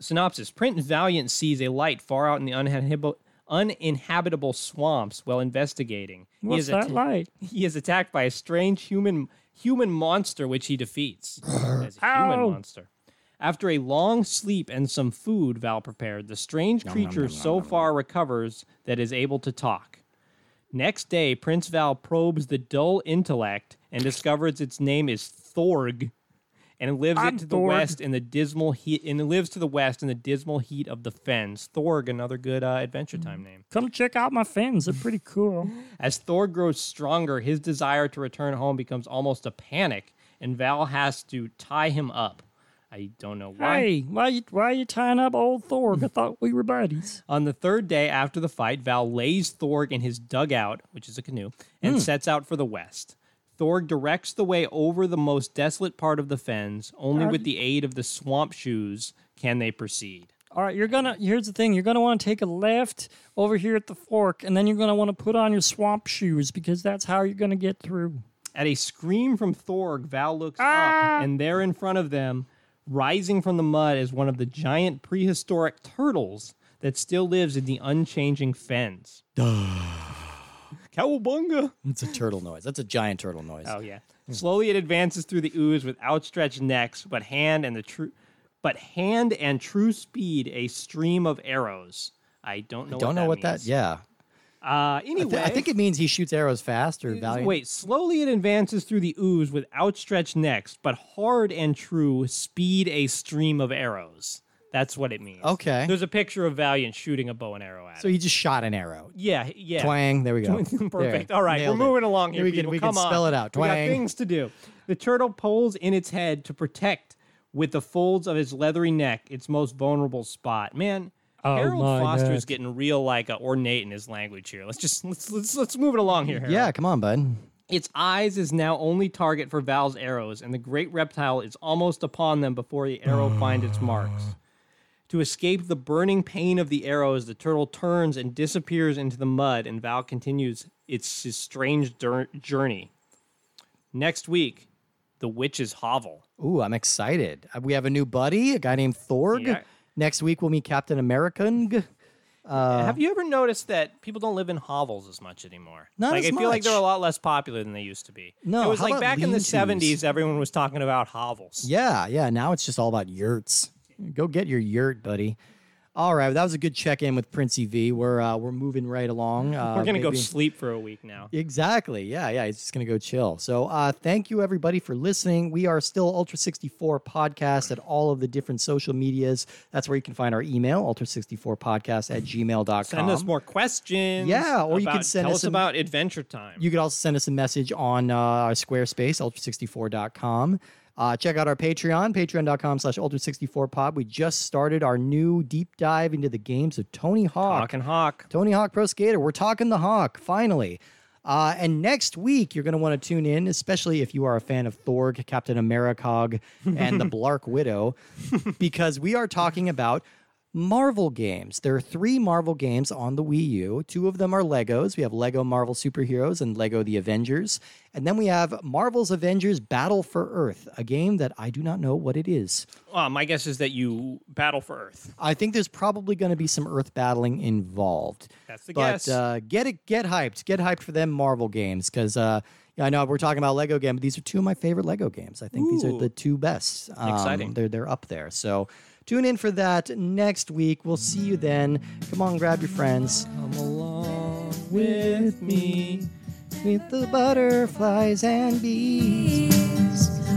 synopsis: Prince Valiant sees a light far out in the uninhabitable, uninhabitable swamps while investigating. he
What's
is
that
atta-
like?
He is attacked by a strange human human monster, which he defeats as a human monster. After a long sleep and some food Val prepared, the strange creature so far recovers that is able to talk. Next day, Prince Val probes the dull intellect and discovers its name is Thorg, and lives
I'm
it to the west in the dismal heat. And lives to the west in the dismal heat of the fens. Thorg, another good uh, Adventure Time name.
Come check out my fins. They're pretty cool.
As Thorg grows stronger, his desire to return home becomes almost a panic, and Val has to tie him up. I don't know why.
Hey, why you, why you tying up old Thorg? I thought we were buddies.
On the third day after the fight, Val lays Thorg in his dugout, which is a canoe, and sets out for the west. Thorg directs the way over the most desolate part of the fens. Only with the aid of the swamp shoes can they proceed.
All right, you're gonna. Here's the thing. You're gonna want to take a left over here at the fork, and then you're gonna want to put on your swamp shoes because that's how you're gonna get through.
At a scream from Thorg, Val looks
Ah!
up, and there in front of them, rising from the mud, is one of the giant prehistoric turtles that still lives in the unchanging fens. Cowabunga.
It's a turtle noise. That's a giant turtle noise.
Oh yeah. Slowly it advances through the ooze with outstretched necks, but hand and the true but hand and true speed a stream of arrows. I don't know
Don't
what
know
that
what that. Yeah.
Uh
I,
anyway.
I think it means he shoots arrows fast or valiant.
Wait, slowly it advances through the ooze with outstretched necks, but hard and true speed a stream of arrows. That's what it means.
Okay.
There's a picture of Valiant shooting a bow and arrow at
So
it.
he just shot an arrow.
Yeah, yeah.
Twang. There we go.
Perfect.
There.
All right,
Nailed
we're
it.
moving along here.
We can
people.
we can
on.
spell it out.
We got things to do. The turtle pulls in its head to protect with the folds of its leathery neck its most vulnerable spot. Man,
Oh,
Harold
my
Foster's
neck.
getting real like uh, ornate in his language here. Let's just let's let's let's move it along here. Harold.
Yeah. Come on, bud.
Its eyes is now only target for Val's arrows, and the great reptile is almost upon them before the arrow find its marks. To escape the burning pain of the arrows, the turtle turns and disappears into the mud, and Val continues its, his strange dur- journey. Next week, the witch's hovel.
Ooh, I'm excited. Uh, We have a new buddy, a guy named Thorg.
Yeah.
Next week we'll meet Captain American. Uh,
Have you ever noticed that people don't live in hovels as much anymore?
Not
like
as
I feel like they're a lot less popular than they used to be.
No,
it was like back in the '70s, everyone was talking about hovels.
Yeah, yeah. Now it's just all about yurts. Go get your yurt, buddy. All right, that was a good check-in with Princey V. We're uh, we're moving right along. Uh,
We're gonna go sleep for a week now.
Exactly. Yeah, yeah. He's just gonna go chill. So uh, thank you everybody for listening. We are still Ultra 64 Podcast at all of the different social medias. That's where you can find our email, ultra64podcast at gmail.com.
Send us more questions.
Yeah, or you can send
tell
us
us
a-
about Adventure Time.
You could also send us a message on uh, our Squarespace, ultra64.com. Uh, check out our Patreon, patreon.com slash ultra64pod. We just started our new deep dive into the games of Tony Hawk.
Hawk and Hawk.
Tony Hawk Pro Skater. We're talking the Hawk, finally. Uh, and next week, you're going to want to tune in, especially if you are a fan of Thorg, Captain Americog, and the Blark Widow, because we are talking about Marvel games. There are three Marvel games on the Wii U. Two of them are Legos. We have Lego Marvel Superheroes and Lego The Avengers. And then we have Marvel's Avengers Battle for Earth, a game that I do not know what it is.
Well, my guess is that you battle for Earth.
I think there's probably going to be some Earth battling involved.
That's the
but
guess.
uh, get it, get hyped, get hyped for them Marvel games because uh, I know we're talking about Lego game, but these are two of my favorite Lego games. I think these are the two best. Um,
Exciting.
They're they're up there. So tune in for that next week. We'll see you then. Come on, grab your friends.
Come along with me.
With the butterflies and bees.